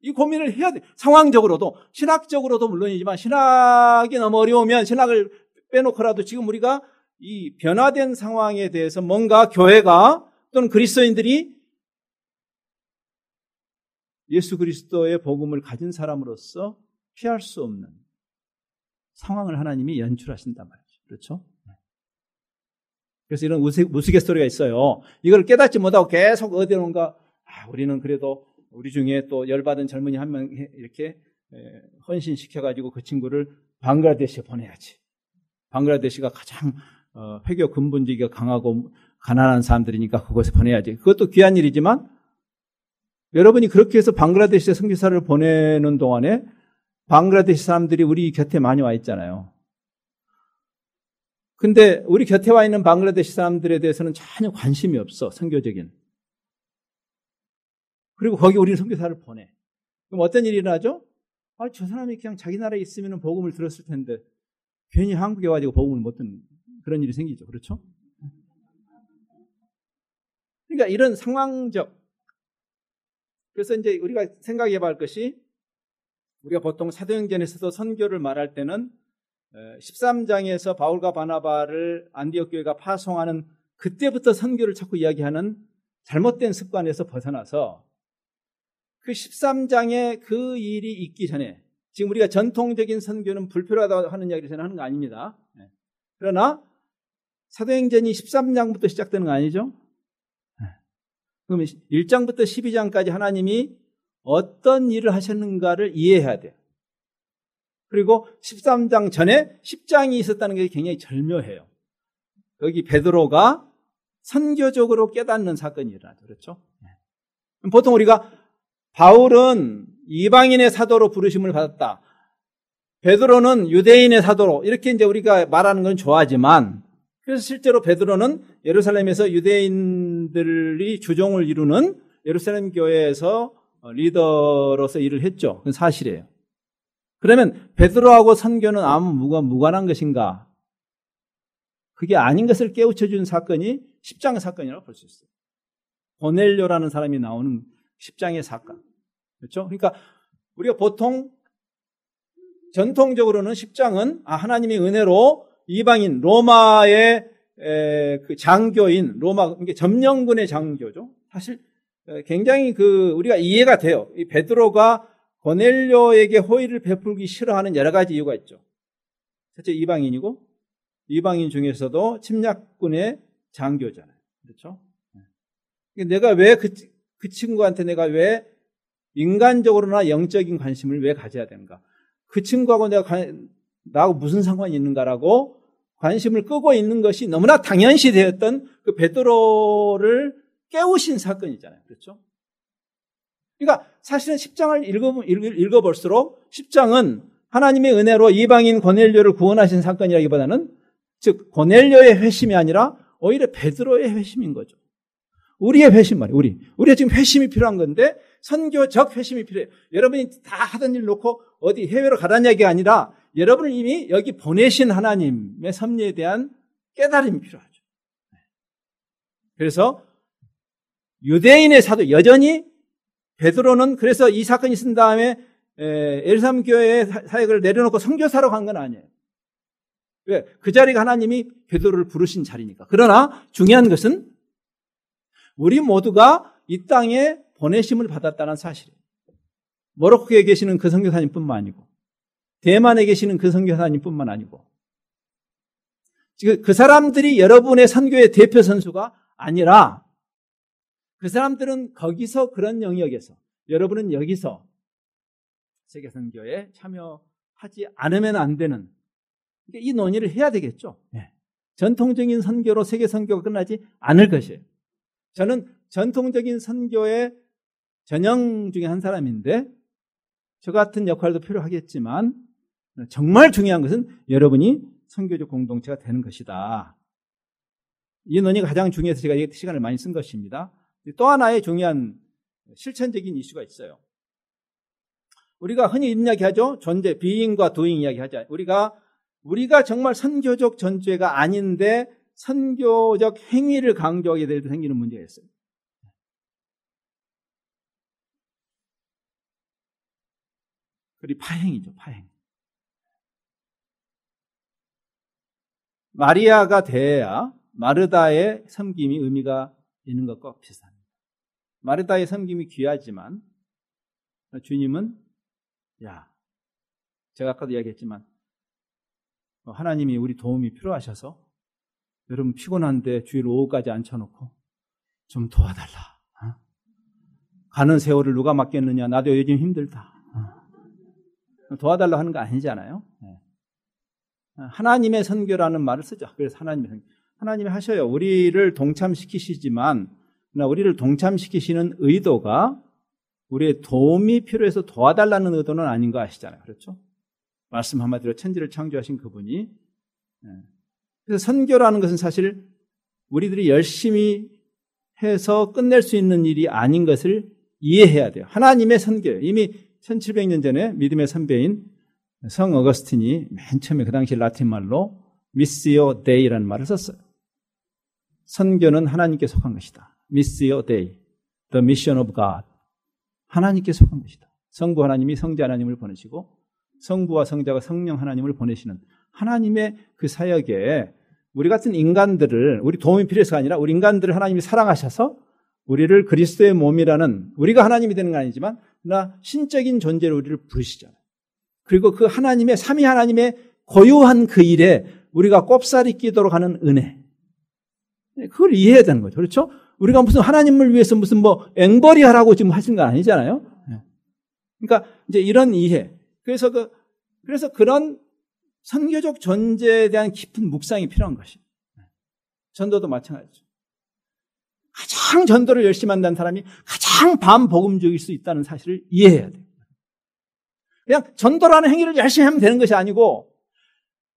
이 고민을 해야 돼. 상황적으로도 신학적으로도 물론이지만 신학이 너무 어려우면 신학을 빼놓고라도 지금 우리가 이 변화된 상황에 대해서 뭔가 교회가 또는 그리스도인들이 예수 그리스도의 복음을 가진 사람으로서 피할 수 없는 상황을 하나님이 연출하신단 말이죠. 그렇죠? 그래서 이런 우스갯소리가 있어요. 이걸 깨닫지 못하고 계속 어디론가 아, 우리는 그래도 우리 중에 또 열받은 젊은이 한 명 이렇게 헌신시켜가지고 그 친구를 방글라데시에 보내야지. 방글라데시가 가장 어, 회교 근본주의가 강하고 가난한 사람들이니까 그곳에 보내야지. 그것도 귀한 일이지만 여러분이 그렇게 해서 방글라데시에 선교사를 보내는 동안에 방글라데시 사람들이 우리 곁에 많이 와 있잖아요. 근데 우리 곁에 와 있는 방글라데시 사람들에 대해서는 전혀 관심이 없어, 선교적인. 그리고 거기 우리는 선교사를 보내. 그럼 어떤 일이 일어나죠? 아, 저 사람이 그냥 자기 나라에 있으면 복음을 들었을 텐데 괜히 한국에 와가지고 복음을 못 듣는 그런 일이 생기죠. 그렇죠? 그러니까 이런 상황적 그래서 이제 우리가 생각해 봐야 할 것이 우리가 보통 사도행전에서도 선교를 말할 때는 13장에서 바울과 바나바를 안디옥 교회가 파송하는 그때부터 선교를 자꾸 이야기하는 잘못된 습관에서 벗어나서 그 13장에 그 일이 있기 전에 지금 우리가 전통적인 선교는 불필요하다고 하는 이야기를 저는 하는 거 아닙니다. 네. 그러나 사도행전이 13장부터 시작되는 거 아니죠? 네. 그러면 1장부터 12장까지 하나님이 어떤 일을 하셨는가를 이해해야 돼요. 그리고 13장 전에 10장이 있었다는 게 굉장히 절묘해요. 여기 베드로가 선교적으로 깨닫는 사건이 일어나죠. 그렇죠? 네. 보통 우리가 바울은 이방인의 사도로 부르심을 받았다. 베드로는 유대인의 사도로 이렇게 이제 우리가 말하는 건 좋아하지만 그래서 실제로 베드로는 예루살렘에서 유대인들이 주종을 이루는 예루살렘 교회에서 리더로서 일을 했죠. 그건 사실이에요. 그러면 베드로하고 선교는 아무 무관, 무관한 것인가? 그게 아닌 것을 깨우쳐 준 사건이 10장의 사건이라고 볼 수 있어요. 보넬료라는 사람이 나오는 10장의 사건. 그렇죠? 그러니까 우리가 보통 전통적으로는 10장은 아, 하나님의 은혜로 이방인 로마의 에, 그 장교인 로마 이게 점령군의 장교죠. 사실 굉장히 그 우리가 이해가 돼요. 이 베드로가 고넬료에게 호의를 베풀기 싫어하는 여러 가지 이유가 있죠. 첫째 이방인이고 이방인 중에서도 침략군의 장교잖아요. 그렇죠? 네. 내가 왜그 그 친구한테 내가 왜 인간적으로나 영적인 관심을 왜 가져야 되는가? 그 친구하고 내가 관, 나하고 무슨 상관이 있는가라고 관심을 끄고 있는 것이 너무나 당연시 되었던 그 베드로를 깨우신 사건이잖아요. 그렇죠? 그러니까 사실은 10장을 읽어, 볼수록 10장은 하나님의 은혜로 이방인 고넬료를 구원하신 사건이라기보다는 즉 고넬료의 회심이 아니라 오히려 베드로의 회심인 거죠. 우리의 회심 말이에요. 우리. 우리가 지금 회심이 필요한 건데 선교적 회심이 필요해요. 여러분이 다 하던 일 놓고 어디 해외로 가라는 얘기가 아니라 여러분을 이미 여기 보내신 하나님의 섭리에 대한 깨달음이 필요하죠. 그래서 유대인의 사도 여전히 베드로는 그래서 이 사건이 있은 다음에 엘삼 교회의 사역을 내려놓고 선교사로 간 건 아니에요. 왜? 그 자리가 하나님이 베드로를 부르신 자리니까. 그러나 중요한 것은 우리 모두가 이 땅에 보내심을 받았다는 사실이에요. 모로코에 계시는 그 선교사님뿐만 아니고 대만에 계시는 그 선교사님뿐만 아니고 그 사람들이 여러분의 선교의 대표 선수가 아니라 그 사람들은 거기서 그런 영역에서 여러분은 여기서 세계 선교에 참여하지 않으면 안 되는 이 논의를 해야 되겠죠. 네. 전통적인 선교로 세계 선교가 끝나지 않을 것이에요. 저는 전통적인 선교의 전형 중에 한 사람인데 저 같은 역할도 필요하겠지만 정말 중요한 것은 여러분이 선교적 공동체가 되는 것이다. 이 논의가 가장 중요해서 제가 시간을 많이 쓴 것입니다. 또 하나의 중요한 실천적인 이슈가 있어요. 우리가 흔히 이야기하죠. 존재, 비인과 도인 이야기하자. 우리가 우리가 정말 선교적 전제가 아닌데 선교적 행위를 강조하게 될 때 생기는 문제가 있어요. 그리고 파행이죠, 파행. 마리아가 돼야 마르다의 섬김이 의미가 있는 것과 비슷합니다. 마르다의 섬김이 귀하지만 주님은 야, 제가 아까도 이야기했지만 하나님이 우리 도움이 필요하셔서 여러분 피곤한데 주일 오후까지 앉혀놓고 좀 도와달라. 어? 가는 세월을 누가 맡겠느냐? 나도 요즘 힘들다. 어? 도와달라 하는 거 아니잖아요. 네. 하나님의 선교라는 말을 쓰죠. 그래서 하나님의 선교. 하나님이 하셔요. 우리를 동참시키시지만, 우리를 동참시키시는 의도가 우리의 도움이 필요해서 도와달라는 의도는 아닌 거 아시잖아요. 그렇죠? 말씀 한마디로 천지를 창조하신 그분이 예. 그래서 선교라는 것은 사실 우리들이 열심히 해서 끝낼 수 있는 일이 아닌 것을 이해해야 돼요. 하나님의 선교예요. 이미 1700년 전에 믿음의 선배인 성 어거스틴이 맨 처음에 그 당시 라틴 말로 missio Dei라는 말을 썼어요. 선교는 하나님께 속한 것이다. Missio Dei. The mission of God. 하나님께 속한 것이다. 성부 하나님이 성자 하나님을 보내시고 성부와 성자가 성령 하나님을 보내시는 하나님의 그 사역에 우리 같은 인간들을 우리 도움이 필요해서가 아니라 우리 인간들을 하나님이 사랑하셔서 우리를 그리스도의 몸이라는 우리가 하나님이 되는 건 아니지만 나 신적인 존재로 우리를 부르시잖아요. 그리고 그 하나님의 삼위 하나님의 고유한 그 일에 우리가 꼽살이 끼도록 하는 은혜. 그걸 이해해야 되는 거죠. 그렇죠? 우리가 무슨 하나님을 위해서 무슨 뭐 앵벌이 하라고 지금 하신 건 아니잖아요. 그러니까 이제 이런 이해. 그래서 그, 그래서 그런 선교적 존재에 대한 깊은 묵상이 필요한 것이. 전도도 마찬가지죠. 가장 전도를 열심히 한다는 사람이 가장 반복음적일 수 있다는 사실을 이해해야 돼요. 그냥 전도라는 행위를 열심히 하면 되는 것이 아니고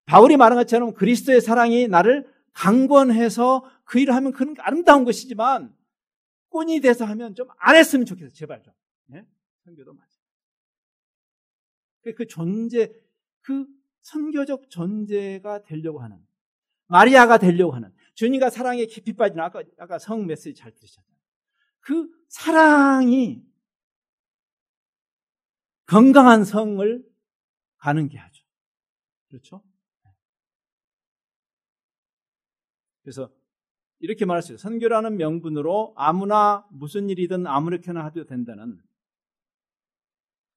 바울이 말한 것처럼 그리스도의 사랑이 나를 강권해서 그 일을 하면 그는 아름다운 것이지만 꾼이 돼서 하면 좀 안 했으면 좋겠어요. 제발 좀. 네? 선교도 마찬가지. 그, 그 존재, 그 선교적 존재가 되려고 하는, 마리아가 되려고 하는, 주님과 사랑에 깊이 빠지는, 아까, 아까 성 메시지 잘 들으셨잖아요. 그 사랑이 건강한 성을 가는 게 하죠. 그렇죠? 그래서 이렇게 말할 수 있어요. 선교라는 명분으로 아무나 무슨 일이든 아무렇게나 해도 된다는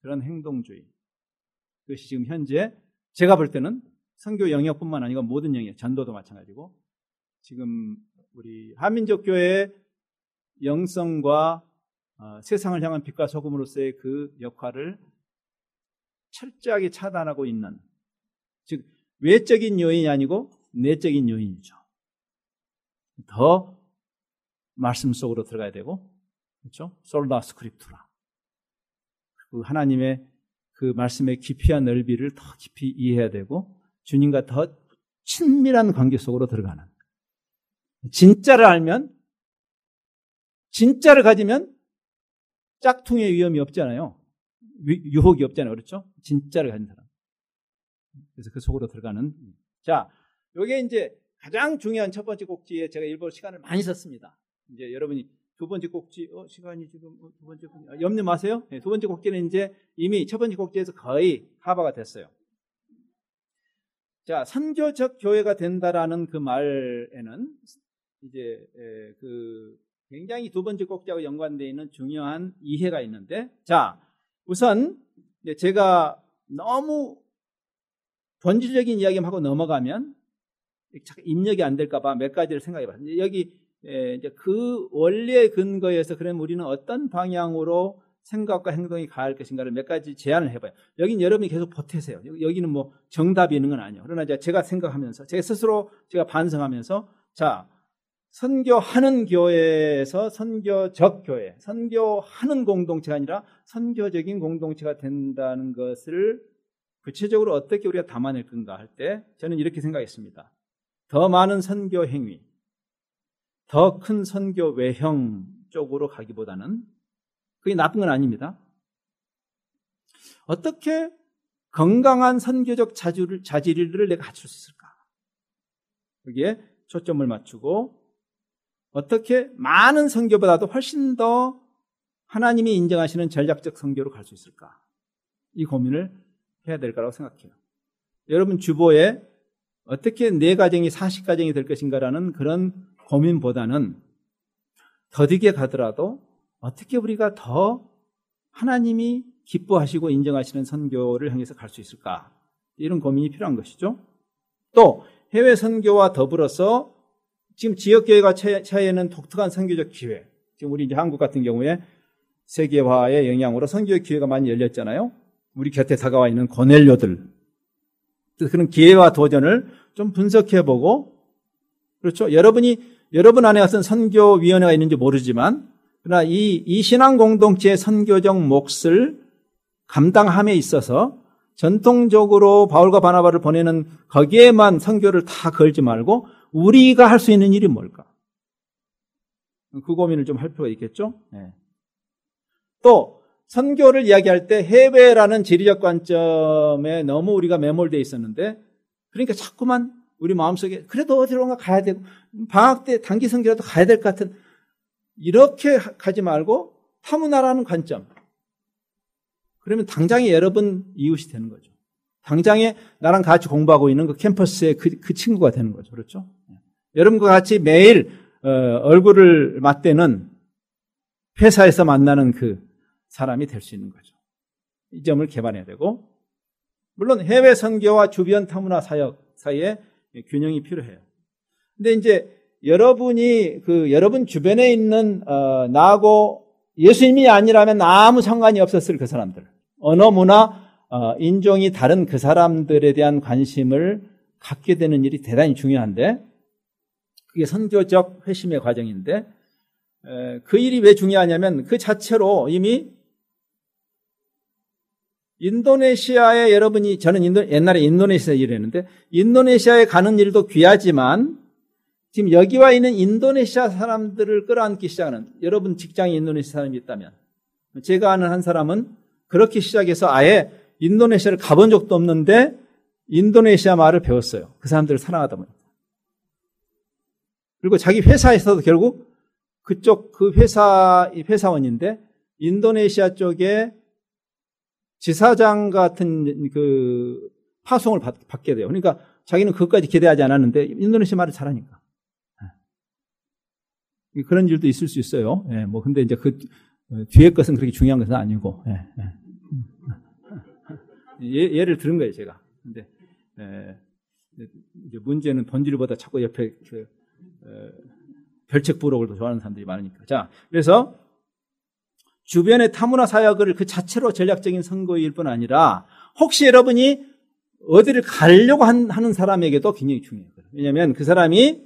그런 행동주의. 그것이 지금 현재 제가 볼 때는 선교 영역뿐만 아니고 모든 영역, 전도도 마찬가지고 지금 우리 한민족 교회의 영성과 어, 세상을 향한 빛과 소금으로서의 그 역할을 철저하게 차단하고 있는 즉 외적인 요인이 아니고 내적인 요인이죠. 더 말씀 속으로 들어가야 되고 그렇죠? 솔라 스크립투라 그 하나님의 그 말씀의 깊이와 넓이를 더 깊이 이해해야 되고 주님과 더 친밀한 관계 속으로 들어가는 진짜를 알면 진짜를 가지면 짝퉁의 위험이 없잖아요. 유혹이 없잖아요. 그렇죠? 진짜를 가진 사람. 그래서 그 속으로 들어가는. 자, 요게 이제 가장 중요한 첫 번째 꼭지에 제가 일부 시간을 많이 썼습니다. 이제 여러분이 두 번째 꼭지, 어, 시간이 지금 어, 두 번째 꼭지, 아, 염려 마세요. 네, 두 번째 꼭지는 이제 이미 첫 번째 꼭지에서 거의 하바가 됐어요. 자, 선교적 교회가 된다라는 그 말에는 이제 그 굉장히 두 번째 꼭지하고 연관되어 있는 중요한 이해가 있는데, 자, 우선 제가 너무 본질적인 이야기만 하고 넘어가면 입력이 안 될까봐 몇 가지를 생각해 봤습니다. 여기 이제 그 원리의 근거에서 그러면 우리는 어떤 방향으로 생각과 행동이 가할 것인가를 몇 가지 제안을 해봐요. 여긴 여러분이 계속 보태세요. 여기는 뭐 정답이 있는 건 아니에요. 그러나 제가 생각하면서, 제 스스로 제가 반성하면서, 자, 선교하는 교회에서 선교적 교회, 선교하는 공동체가 아니라 선교적인 공동체가 된다는 것을 구체적으로 어떻게 우리가 담아낼 건가 할 때 저는 이렇게 생각했습니다. 더 많은 선교 행위, 더 큰 선교 외형 쪽으로 가기보다는 그게 나쁜 건 아닙니다. 어떻게 건강한 선교적 자질을, 자질을 내가 갖출 수 있을까? 여기에 초점을 맞추고 어떻게 많은 선교보다도 훨씬 더 하나님이 인정하시는 전략적 선교로 갈 수 있을까? 이 고민을 해야 될 거라고 생각해요. 여러분 주보에 어떻게 내 가정이 사십 가정이 될 것인가라는 그런 고민보다는 더디게 가더라도 어떻게 우리가 더 하나님이 기뻐하시고 인정하시는 선교를 향해서 갈 수 있을까? 이런 고민이 필요한 것이죠. 또 해외 선교와 더불어서 지금 지역교회가 차에는 독특한 선교적 기회. 지금 우리 이제 한국 같은 경우에 세계화의 영향으로 선교 기회가 많이 열렸잖아요. 우리 곁에 다가와 있는 고넬료들. 그런 기회와 도전을 좀 분석해보고, 그렇죠. 여러분이, 여러분 안에 어떤 선교위원회가 있는지 모르지만, 그러나 이, 이 신앙 공동체의 선교적 몫을 감당함에 있어서 전통적으로 바울과 바나바를 보내는 거기에만 선교를 다 걸지 말고 우리가 할 수 있는 일이 뭘까? 그 고민을 좀 할 필요가 있겠죠? 네. 또 선교를 이야기할 때 해외라는 지리적 관점에 너무 우리가 매몰되어 있었는데 그러니까 자꾸만 우리 마음속에 그래도 어디론가 가야 되고 방학 때 단기 선교라도 가야 될 것 같은 이렇게 가지 말고 타문화라는 관점 그러면 당장에 여러분 이웃이 되는 거죠. 당장에 나랑 같이 공부하고 있는 그 캠퍼스의 그, 그 친구가 되는 거죠. 그렇죠? 여러분과 같이 매일 어, 얼굴을 맞대는 회사에서 만나는 그 사람이 될 수 있는 거죠. 이 점을 개발해야 되고 물론 해외 선교와 주변 타문화 사역 사이에 균형이 필요해요. 근데 이제 여러분이 그 여러분 주변에 있는 어, 나하고 예수님이 아니라면 아무 상관이 없었을 그 사람들 언어 문화 어, 인종이 다른 그 사람들에 대한 관심을 갖게 되는 일이 대단히 중요한데 그게 선교적 회심의 과정인데 그 일이 왜 중요하냐면 그 자체로 이미 인도네시아에 여러분이 저는 인도, 옛날에 인도네시아에 일했는데 인도네시아에 가는 일도 귀하지만 지금 여기 와 있는 인도네시아 사람들을 끌어안기 시작하는 여러분 직장에 인도네시아 사람이 있다면 제가 아는 한 사람은 그렇게 시작해서 아예 인도네시아를 가본 적도 없는데 인도네시아 말을 배웠어요. 그 사람들을 사랑하다 보니. 그리고 자기 회사에서도 결국 그쪽 그 회사 회사원인데 인도네시아 쪽에 지사장 같은 그 파송을 받, 게 돼요. 그러니까 자기는 그것까지 기대하지 않았는데 인도네시아 말을 잘하니까. 예. 그런 일도 있을 수 있어요. 예, 뭐 근데 이제 그 뒤에 것은 그렇게 중요한 것은 아니고. 예, 예. 예를 들은 거예요, 제가. 근데 예, 이제 문제는 본질보다 자꾸 옆에 그 별책 부록을 더 좋아하는 사람들이 많으니까. 자, 그래서 주변의 타문화 사역을 그 자체로 전략적인 선거일 뿐 아니라 혹시 여러분이 어디를 가려고 하는 사람에게도 굉장히 중요해요. 왜냐하면 그 사람이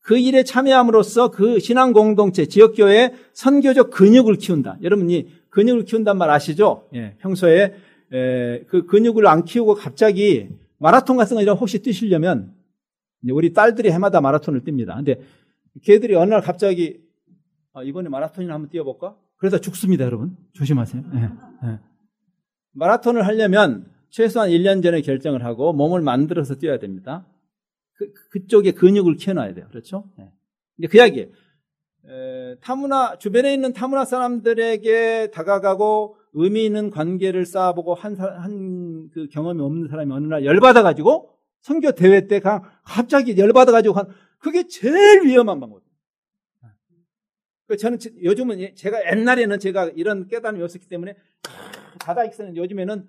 그 일에 참여함으로써 그 신앙 공동체, 지역교회 선교적 근육을 키운다. 여러분이 근육을 키운단 말 아시죠? 예, 평소에 에, 그 근육을 안 키우고 갑자기 마라톤 같은 거 이런 혹시 뛰시려면 우리 딸들이 해마다 마라톤을 뜁니다. 근데 걔들이 어느 날 갑자기 아, 이번에 마라톤이나 한번 뛰어볼까? 그래서 죽습니다, 여러분. 조심하세요. 네, 네. 마라톤을 하려면 최소한 1년 전에 결정을 하고 몸을 만들어서 뛰어야 됩니다. 그, 그쪽에 근육을 키워놔야 돼요. 그렇죠? 네. 이제 그 이야기예요. 에, 타문화, 주변에 있는 타문화 사람들에게 다가가고 의미 있는 관계를 쌓아보고 한, 한, 그 경험이 없는 사람이 어느 날 열받아가지고 선교 대회 때 갑자기 열받아가지고 한, 그게 제일 위험한 방법. 그 저는 요즘은 제가 옛날에는 제가 이런 깨달음이 없었기 때문에 다다익선은 요즘에는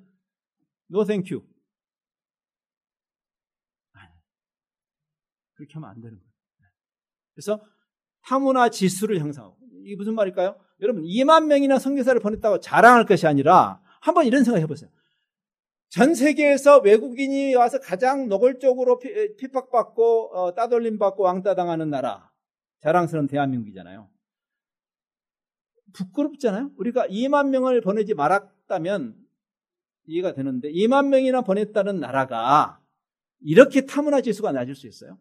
no thank you. 그렇게 하면 안 되는 거예요. 그래서 타문화 지수를 형성하고 이게 무슨 말일까요? 여러분 2만 명이나 선교사를 보냈다고 자랑할 것이 아니라 한번 이런 생각 해보세요. 전 세계에서 외국인이 와서 가장 노골적으로 핍박받고 어, 따돌림받고 왕따당하는 나라 자랑스러운 대한민국이잖아요. 부끄럽잖아요. 우리가 2만 명을 보내지 말았다면 이해가 되는데 2만 명이나 보냈다는 나라가 이렇게 타문화 지수가 낮을 수 있어요.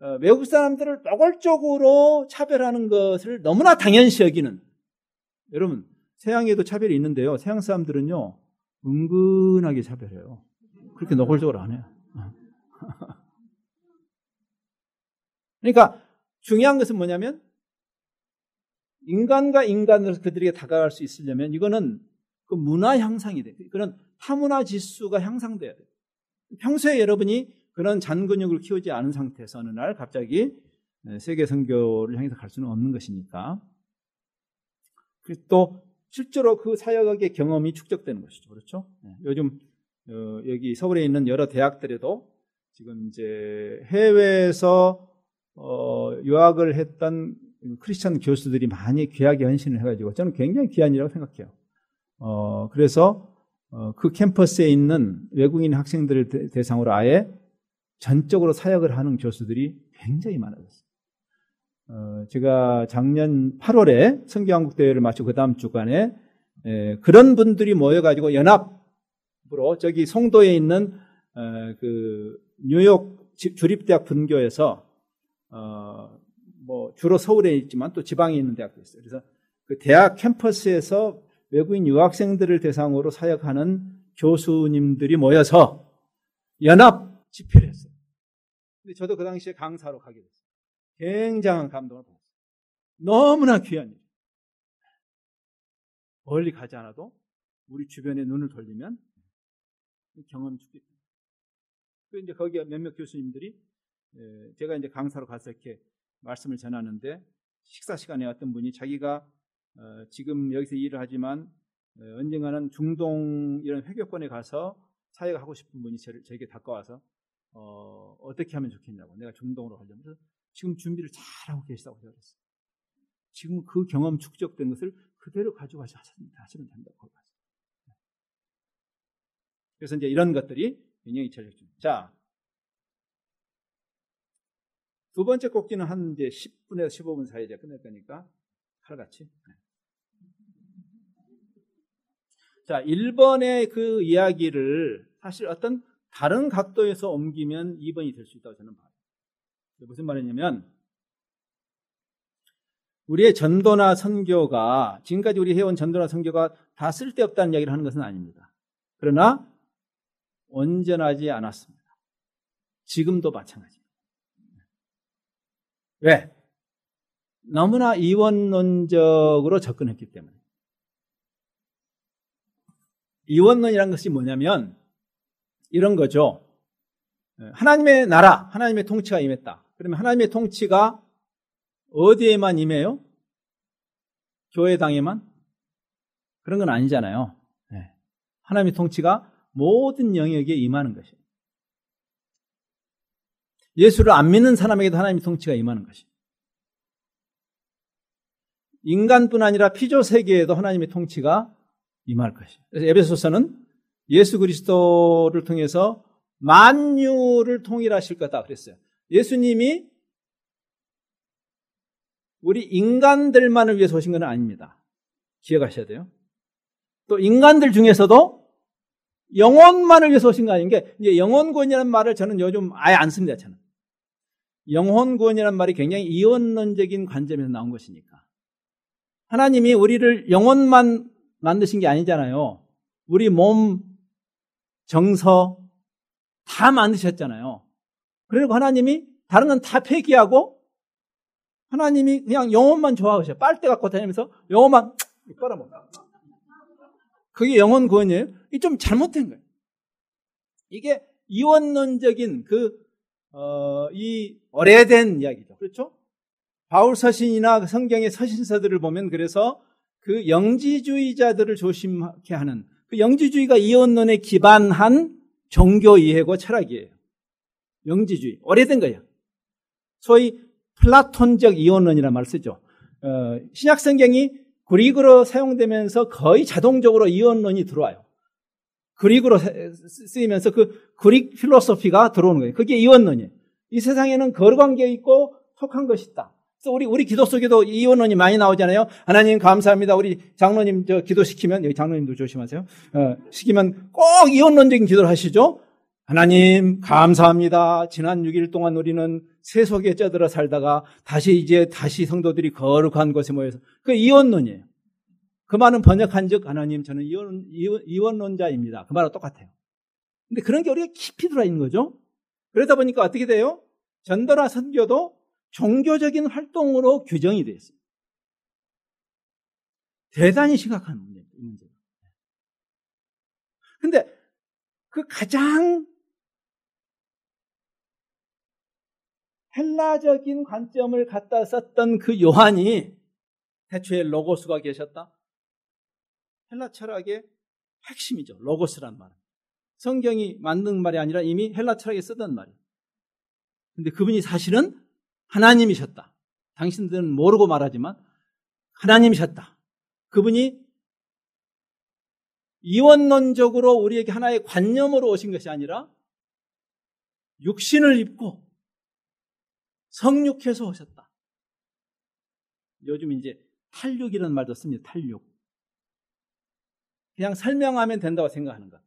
어, 외국 사람들을 노골적으로 차별하는 것을 너무나 당연시 여기는 여러분 서양에도 차별이 있는데요. 서양 사람들은요 은근하게 차별해요. 그렇게 노골적으로 안 해요. 어. [laughs] 그러니까 중요한 것은 뭐냐면 인간과 인간으로서 그들에게 다가갈 수 있으려면 이거는 그 문화 향상이 돼. 그런 타문화 지수가 향상돼야 돼. 평소에 여러분이 그런 잔근육을 키우지 않은 상태에서 어느 날 갑자기 세계 선교를 향해서 갈 수는 없는 것이니까. 또 실제로 그 사역의 경험이 축적되는 것이죠. 그렇죠? 네. 요즘 어, 여기 서울에 있는 여러 대학들에도 지금 이제 해외에서 어, 유학을 했던 크리스천 교수들이 많이 귀하게 헌신을 해가지고 저는 굉장히 귀한 이라고 생각해요. 어, 그래서 어, 그 캠퍼스에 있는 외국인 학생들을 대상으로 아예 전적으로 사역을 하는 교수들이 굉장히 많아졌어요. 어, 제가 작년 8월에 성경한국 대회를 마치고 그 다음 주간에 에, 그런 분들이 모여가지고 연합으로 저기 송도에 있는 어, 그 뉴욕 주립대학 분교에서 어, 뭐 주로 서울에 있지만 또 지방에 있는 대학도 있어요. 그래서 그 대학 캠퍼스에서 외국인 유학생들을 대상으로 사역하는 교수님들이 모여서 연합 집회를 했어요. 근데 저도 그 당시에 강사로 가게 됐어요. 굉장한 감동을 받았어요. 너무나 귀한 일. 멀리 가지 않아도 우리 주변에 눈을 돌리면 경험이 죽겠다. 그 이제 거기에 몇몇 교수님들이 제가 이제 강사로 가서 이렇게 말씀을 전하는데 식사 시간에 어떤 분이 자기가 어, 지금 여기서 일을 하지만 어, 언젠가는 중동 이런 회교권에 가서 사역하고 싶은 분이 저에게 다가와서 어, 어떻게 하면 좋겠냐고 내가 중동으로 가려면 지금 준비를 잘하고 계시다고 그랬어요. 지금 그 경험 축적된 것을 그대로 가져가서 하시면 된다고 봤어요. 그래서 이제 이런 것들이 굉장히 전략적. 자, 두 번째 꼭지는 한 이제 10분에서 15분 사이에 끝낼 거니까 칼같이. 네. 자, 1번의 그 이야기를 사실 어떤 다른 각도에서 옮기면 2번이 될 수 있다고 저는 봐요. 무슨 말이냐면 우리의 전도나 선교가 지금까지 우리 해온 전도나 선교가 다 쓸데없다는 이야기를 하는 것은 아닙니다. 그러나 온전하지 않았습니다. 지금도 마찬가지. 왜? 너무나 이원론적으로 접근했기 때문에. 이원론이란 것이 뭐냐면 이런 거죠. 하나님의 나라, 하나님의 통치가 임했다. 그러면 하나님의 통치가 어디에만 임해요? 교회당에만? 그런 건 아니잖아요. 네. 하나님의 통치가 모든 영역에 임하는 것이에요. 예수를 안 믿는 사람에게도 하나님의 통치가 임하는 것이. 인간뿐 아니라 피조 세계에도 하나님의 통치가 임할 것이. 그래서 에베소서는 예수 그리스도를 통해서 만유를 통일하실 거다 그랬어요. 예수님이 우리 인간들만을 위해서 오신 건 아닙니다. 기억하셔야 돼요. 또 인간들 중에서도 영혼만을 위해서 오신 거 아닌가? 이제 영혼구원이라는 말을 저는 요즘 아예 안 씁니다, 저는. 영혼구원이라는 말이 굉장히 이원론적인 관점에서 나온 것이니까. 하나님이 우리를 영혼만 만드신 게 아니잖아요. 우리 몸, 정서 다 만드셨잖아요. 그리고 하나님이 다른 건 다 폐기하고 하나님이 그냥 영혼만 좋아하셔. 빨대 갖고 다니면서 영혼만 [tsk] 빨아먹어. 그게 영혼 구원이에요? 이게 좀 잘못된 거예요. 이게 이원론적인 그, 어, 이 오래된 이야기죠. 그렇죠? 바울 서신이나 성경의 서신서들을 보면 그래서 그 영지주의자들을 조심하게 하는 그 영지주의가 이원론에 기반한 종교 이해고 철학이에요. 영지주의. 오래된 거예요. 소위 플라톤적 이원론이라는 말을 쓰죠. 어, 신약 성경이 그리그로 사용되면서 거의 자동적으로 이원론이 들어와요. 그리그로 쓰이면서 그 그릭 필로소피가 들어오는 거예요. 그게 이원론이에요. 이 세상에는 거관계 있고 속한 것이 있다. 그래서 우리 우리 기도 속에도 이원론이 많이 나오잖아요. 하나님 감사합니다. 우리 장로님 저 기도 시키면 여기 장로님도 조심하세요. 어, 시키면 꼭 이원론적인 기도를 하시죠. 하나님 감사합니다. 지난 6일 동안 우리는 세속에 쪄들어 살다가 다시 이제 다시 성도들이 거룩한 곳에 모여서 그 이원론이에요. 그 말은 번역한 즉 하나님 저는 이원, 이원, 론자입니다그 말하고 똑같아요. 근데 그런 게 우리가 깊이 들어와 있는 거죠. 그러다 보니까 어떻게 돼요? 전도나 선교도 종교적인 활동으로 규정이 되어 있습니다. 대단히 심각한 문제입니다. 근데 그 가장 헬라적인 관점을 갖다 썼던 그 요한이 태초에 로고스가 계셨다. 헬라 철학의 핵심이죠. 로고스란 말은. 성경이 만든 말이 아니라 이미 헬라 철학에 쓰던 말이에요. 근데 그분이 사실은 하나님이셨다. 당신들은 모르고 말하지만 하나님이셨다. 그분이 이원론적으로 우리에게 하나의 관념으로 오신 것이 아니라 육신을 입고 성육해서 오셨다. 요즘 이제 탈육이라는 말도 씁니다. 탈육. 그냥 설명하면 된다고 생각하는 것.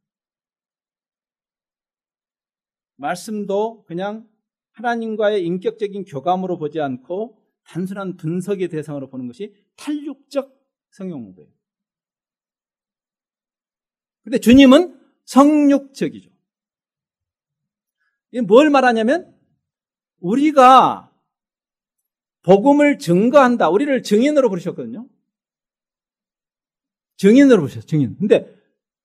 말씀도 그냥 하나님과의 인격적인 교감으로 보지 않고 단순한 분석의 대상으로 보는 것이 탈육적 성경공부예요. 근데 주님은 성육적이죠. 이게 뭘 말하냐면 우리가 복음을 증거한다. 우리를 증인으로 부르셨거든요. 증인으로 부르셨어요. 증인. 근데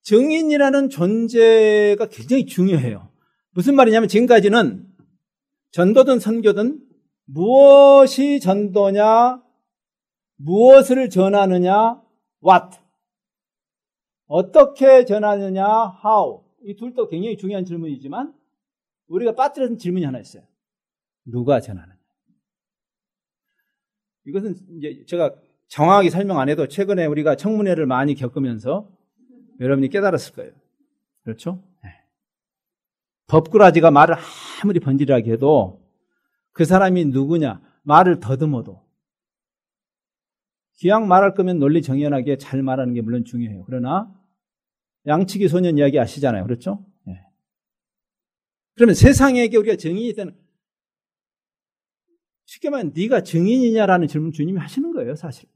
증인이라는 존재가 굉장히 중요해요. 무슨 말이냐면 지금까지는 전도든 선교든 무엇이 전도냐, 무엇을 전하느냐, what. 어떻게 전하느냐, how. 이 둘도 굉장히 중요한 질문이지만 우리가 빠뜨려진 질문이 하나 있어요. 누가 전하느냐. 이것은 이제 제가 정확하게 설명 안 해도 최근에 우리가 청문회를 많이 겪으면서 여러분이 깨달았을 거예요. 그렇죠? 네. 법꾸라지가 말을 아무리 번지르하게 해도 그 사람이 누구냐 말을 더듬어도 기왕 말할 거면 논리 정연하게 잘 말하는 게 물론 중요해요. 그러나 양치기 소년 이야기 아시잖아요. 그렇죠? 네. 그러면 세상에게 우리가 정인이 되는 쉽게 말하면 네가 증인이냐라는 질문 주님이 하시는 거예요, 사실.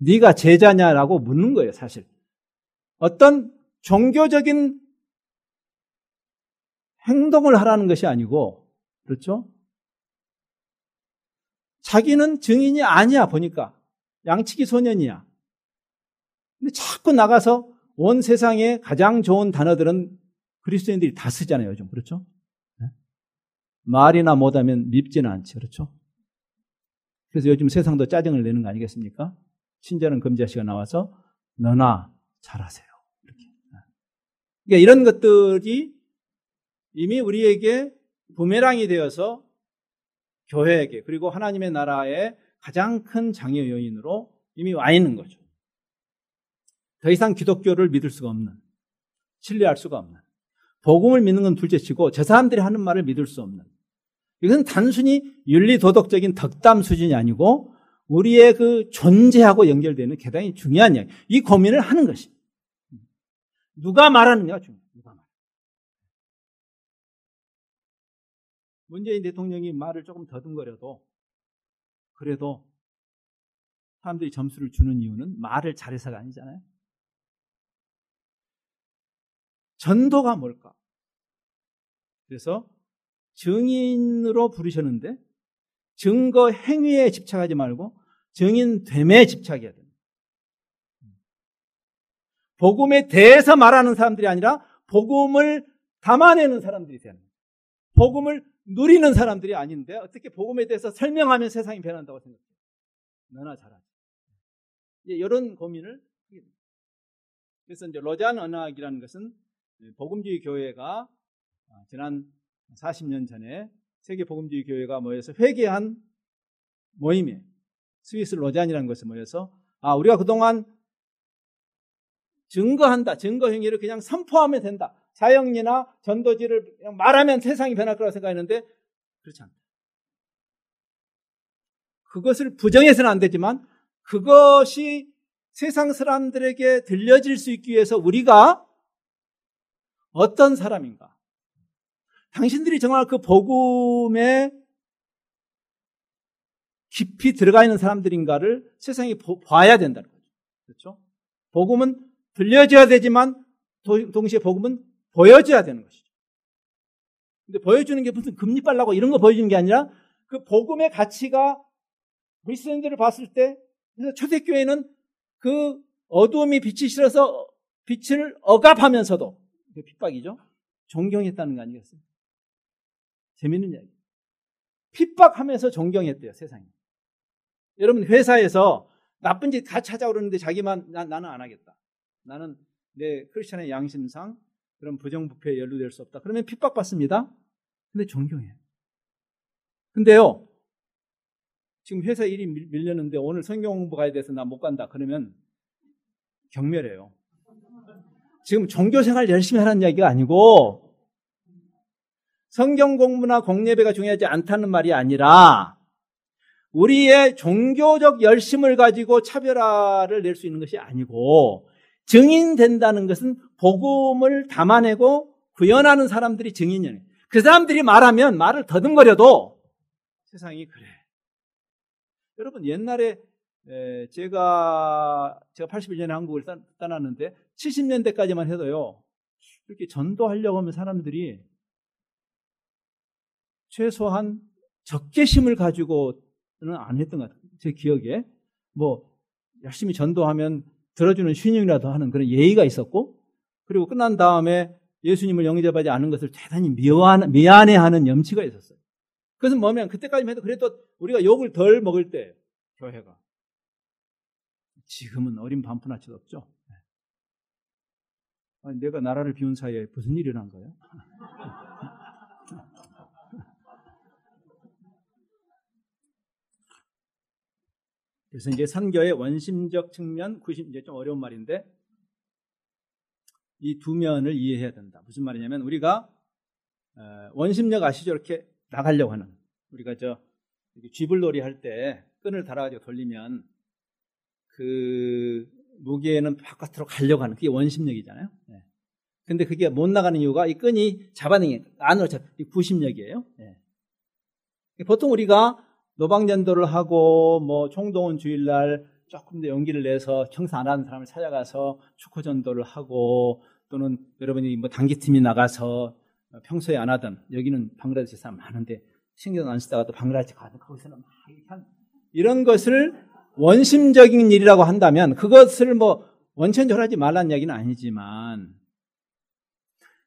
네가 제자냐라고 묻는 거예요, 사실. 어떤 종교적인 행동을 하라는 것이 아니고, 그렇죠? 자기는 증인이 아니야, 보니까. 양치기 소년이야. 근데 자꾸 나가서 온 세상에 가장 좋은 단어들은 그리스도인들이 다 쓰잖아요, 요즘. 그렇죠? 네? 말이나 못하면 밉지는 않지, 그렇죠? 그래서 요즘 세상도 짜증을 내는 거 아니겠습니까? 친절한 금자씨가 나와서 너나 잘하세요. 이렇게. 그러니까 이런 것들이 이미 우리에게 부메랑이 되어서 교회에게 그리고 하나님의 나라의 가장 큰 장애 요인으로 이미 와 있는 거죠. 더 이상 기독교를 믿을 수가 없는, 신뢰할 수가 없는, 복음을 믿는 건 둘째치고 저 사람들이 하는 말을 믿을 수 없는. 이것은 단순히 윤리 도덕적인 덕담 수준이 아니고 우리의 그 존재하고 연결되는 대단히 중요한 이야기. 이 고민을 하는 것이 누가 말하느냐가 중요해. 누가 말. 문재인 대통령이 말을 조금 더듬거려도 그래도 사람들이 점수를 주는 이유는 말을 잘해서가 아니잖아요. 전도가 뭘까? 그래서 증인으로 부르셨는데 증거 행위에 집착하지 말고 증인됨에 집착해야 됩니다. 복음에 대해서 말하는 사람들이 아니라 복음을 담아내는 사람들이 되는. 복음을 누리는 사람들이 아닌데 어떻게 복음에 대해서 설명하면 세상이 변한다고 생각해요. 너나 잘하지. 이런 고민을. 그래서 이제 로잔 언학이라는 것은 복음주의 교회가 지난 40년 전에 세계 복음주의 교회가 모여서 회개한 모임에 스위스 로잔이라는 것에 모여서 아 우리가 그동안 증거한다. 증거 행위를 그냥 선포하면 된다. 사형리나 전도지를 그냥 말하면 세상이 변할 거라고 생각했는데 그렇지 않다. 그것을 부정해서는 안 되지만 그것이 세상 사람들에게 들려질 수 있기 위해서 우리가 어떤 사람인가? 당신들이 정말 그 복음에 깊이 들어가 있는 사람들인가를 세상이 봐야 된다는 거죠. 그렇죠? 복음은 들려줘야 되지만 동시에 복음은 보여줘야 되는 것이죠. 근데 보여주는 게 무슨 금리 빨라고 이런 거 보여주는 게 아니라 그 복음의 가치가 그리스도인들을 봤을 때 그래서 초대교회는 그 어두움이 빛이 싫어서 빛을 억압하면서도 핍박이죠. 존경했다는 거 아니겠어요? 재밌는 이야기. 핍박하면서 존경했대요, 세상에. 여러분, 회사에서 나쁜 짓 다 찾아오르는데 자기만, 나, 나는 안 하겠다. 나는 내 크리스천의 양심상 그런 부정부패에 연루될 수 없다. 그러면 핍박받습니다. 근데 존경해요. 근데요, 지금 회사 일이 밀렸는데 오늘 성경 공부 가야 돼서 나 못 간다. 그러면 경멸해요. 지금 종교 생활 열심히 하라는 이야기가 아니고 성경 공부나 공예배가 중요하지 않다는 말이 아니라 우리의 종교적 열심을 가지고 차별화를 낼 수 있는 것이 아니고 증인된다는 것은 복음을 담아내고 구현하는 사람들이 증인이에요. 그 사람들이 말하면 말을 더듬거려도 세상이 그래. 여러분 옛날에 제가 제가 81년에 한국을 떠났는데 70년대까지만 해도요. 이렇게 전도하려고 하면 사람들이 최소한 적개심을 가지고는 안 했던 것 같아요. 제 기억에 뭐 열심히 전도하면 들어주는 신용이라도 하는 그런 예의가 있었고 그리고 끝난 다음에 예수님을 영접하지 않은 것을 대단히 미안, 미안해하는 염치가 있었어요. 그것은 뭐냐면 그때까지만 해도 그래도 우리가 욕을 덜 먹을 때 교회가 지금은 어린 반푼아치도 없죠. 네. 아니, 내가 나라를 비운 사이에 무슨 일이 일어난 거예요? 그래서 이제 선교의 원심적 측면, 구심, 이제 좀 어려운 말인데, 이 두 면을 이해해야 된다. 무슨 말이냐면, 우리가, 어, 원심력 아시죠? 이렇게 나가려고 하는. 우리가 저, 쥐불놀이 할 때 끈을 달아가지고 돌리면, 그, 무게는 바깥으로 가려고 하는, 그게 원심력이잖아요. 네. 근데 그게 못 나가는 이유가 이 끈이 잡아당기 안으로 잡, 이 구심력이에요. 네. 보통 우리가 노방전도를 하고 뭐 총동원 주일날 조금 더 용기를 내서 청소 안 하는 사람을 찾아가서 축구 전도를 하고 또는 여러분이 뭐 단기팀이 나가서 평소에 안 하던 여기는 방글라데시 사람 많은데 신경 안 쓰다가 또 방글라데시 가서 거기서는 막 이렇게 한 이런 것을 원심적인 일이라고 한다면 그것을 뭐 원천적으로 하지 말라는 이야기는 아니지만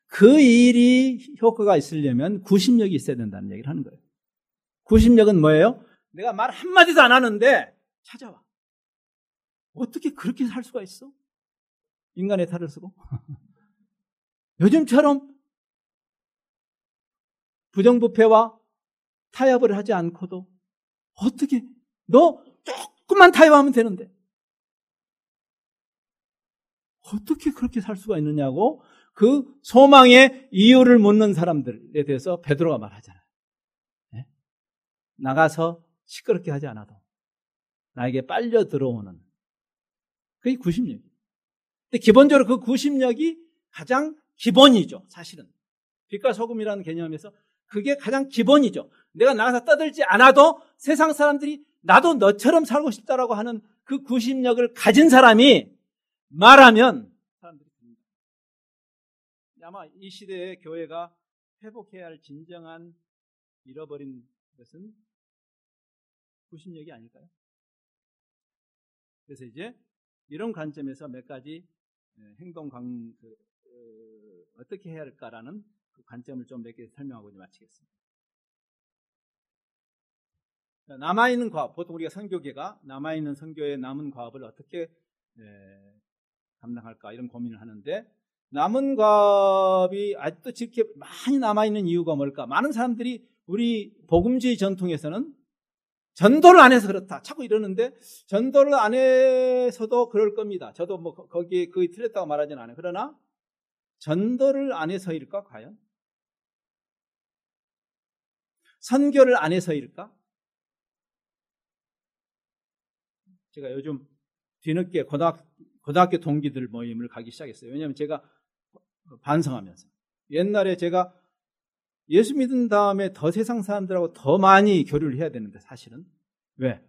그 일이 효과가 있으려면 구심력이 있어야 된다는 얘기를 하는 거예요. 구심력은 뭐예요? 내가 말 한마디도 안 하는데 찾아와. 어떻게 그렇게 살 수가 있어? 인간의 탈을 쓰고. [laughs] 요즘처럼 부정부패와 타협을 하지 않고도 어떻게 너 조금만 타협하면 되는데 어떻게 그렇게 살 수가 있느냐고 그 소망의 이유를 묻는 사람들에 대해서 베드로가 말하잖아요. 나가서 시끄럽게 하지 않아도 나에게 빨려 들어오는 그게 구심력이에요. 근데 기본적으로 그 구심력이 가장 기본이죠, 사실은. 빛과 소금이라는 개념에서 그게 가장 기본이죠. 내가 나가서 떠들지 않아도 세상 사람들이 나도 너처럼 살고 싶다라고 하는 그 구심력을 가진 사람이 말하면 사람들이 듭니다. 아마 이 시대의 교회가 회복해야 할 진정한 잃어버린 것은 구심력이 아닐까요? 그래서 이제 이런 관점에서 몇 가지 행동 관, 그, 어, 어떻게 해야 할까라는 그 관점을 좀 몇 개 설명하고 이제 마치겠습니다. 남아있는 과업, 보통 우리가 선교계가 남아있는 선교의 남은 과업을 어떻게 에, 감당할까 이런 고민을 하는데 남은 과업이 아직도 이렇게 많이 남아있는 이유가 뭘까? 많은 사람들이 우리 복음주의 전통에서는 전도를 안 해서 그렇다. 자꾸 이러는데 전도를 안 해서도 그럴 겁니다. 저도 뭐 거기에 그게 틀렸다고 말하지는 않아요. 그러나 전도를 안 해서일까 과연? 선교를 안 해서일까? 제가 요즘 뒤늦게 고등학, 고등학교 동기들 모임을 가기 시작했어요. 왜냐하면 제가 반성하면서 옛날에 제가 예수 믿은 다음에 더 세상 사람들하고 더 많이 교류를 해야 되는데 사실은 왜?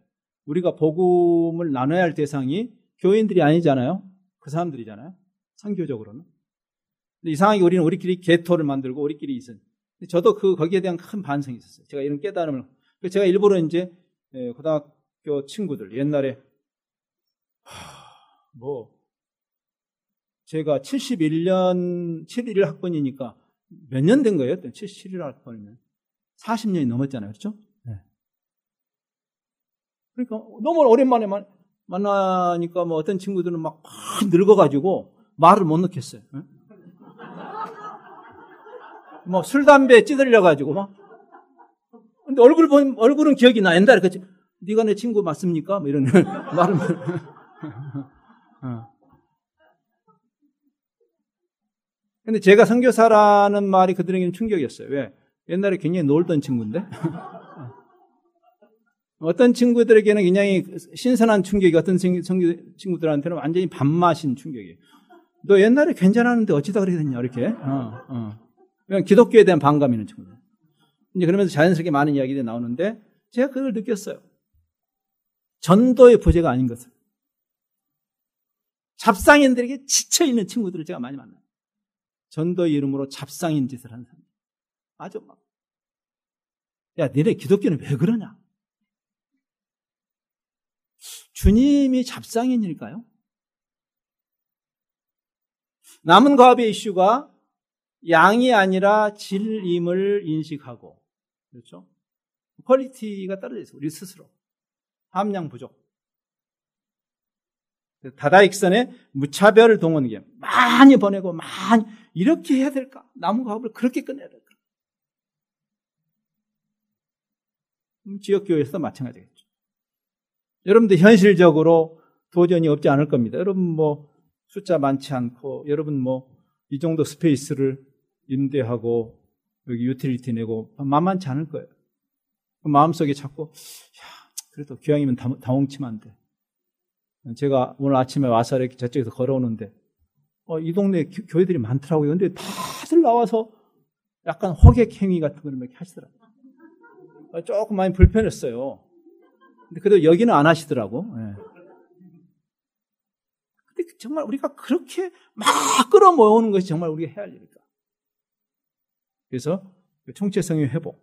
우리가 복음을 나눠야 할 대상이 교인들이 아니잖아요. 그 사람들이잖아요. 선교적으로는. 이상하게 우리는 우리끼리 개토를 만들고 우리끼리 있은. 저도 그 거기에 대한 큰 반성이 있었어요. 제가 이런 깨달음을. 제가 일부러 이제 예, 고등학교 친구들 옛날에 뭐 제가 71년 71 학번이니까 몇 년 된 거예요? 77일 학번이면 40년이 넘었잖아요. 그렇죠? 네. 그러니까 너무 오랜만에 만나니까 뭐 어떤 친구들은 막 늙어가지고 말을 못 넣겠어요. 네? 뭐술 담배 찌들려가지고 막. 근데 얼굴 보면 얼굴은 기억이 나. 옛날에 그치? 네가 내 친구 맞습니까? 뭐 이런 [laughs] 말을. 어. [laughs] 근데 제가 선교사라는 말이 그들에게는 충격이었어요. 왜? 옛날에 굉장히 놀던 친구인데. [laughs] 어떤 친구들에게는 굉장히 신선한 충격이 어떤 친구들한테는 완전히 밥맛인 충격이에요. 너 옛날에 괜찮았는데 어찌다 그렇게 됐냐, 이렇게. 어, 어. 그냥 기독교에 대한 반감이 있는 친구들. 이제 그러면서 자연스럽게 많은 이야기들이 나오는데 제가 그걸 느꼈어요. 전도의 부재가 아닌 것을. 잡상인들에게 지쳐있는 친구들을 제가 많이 만나요. 전도의 이름으로 잡상인 짓을 하는 사람. 아주 막. 야, 너네 기독교는 왜 그러냐? 주님이 잡상인일까요? 남은 과업의 이슈가 양이 아니라 질임을 인식하고, 그렇죠? 퀄리티가 떨어져 있어, 우리 스스로. 함량 부족. 다다익선의 무차별 동원계 많이 보내고 많이 이렇게 해야 될까? 나무 가 업을 그렇게 끝내야 될까? 지역교회에서도 마찬가지겠죠. 여러분들 현실적으로 도전이 없지 않을 겁니다. 여러분 뭐 숫자 많지 않고 여러분 뭐 이 정도 space를 임대하고 여기 utility 내고 만만치 않을 거예요. 마음속에 자꾸 야 그래도 기왕이면 다홍치만데. 제가 오늘 아침에 와서 이렇게 저쪽에서 걸어오는데 어, 이 동네에 교회들이 많더라고요. 근데 다들 나와서 약간 호객 행위 같은 걸 이렇게 하시더라고요. 어, 조금 많이 불편했어요. 근데 그래도 여기는 안 하시더라고. 네. 근데 정말 우리가 그렇게 막 끌어 모으는 것이 정말 우리가 해야 할 일일까? 그래서 그 총체성의 회복.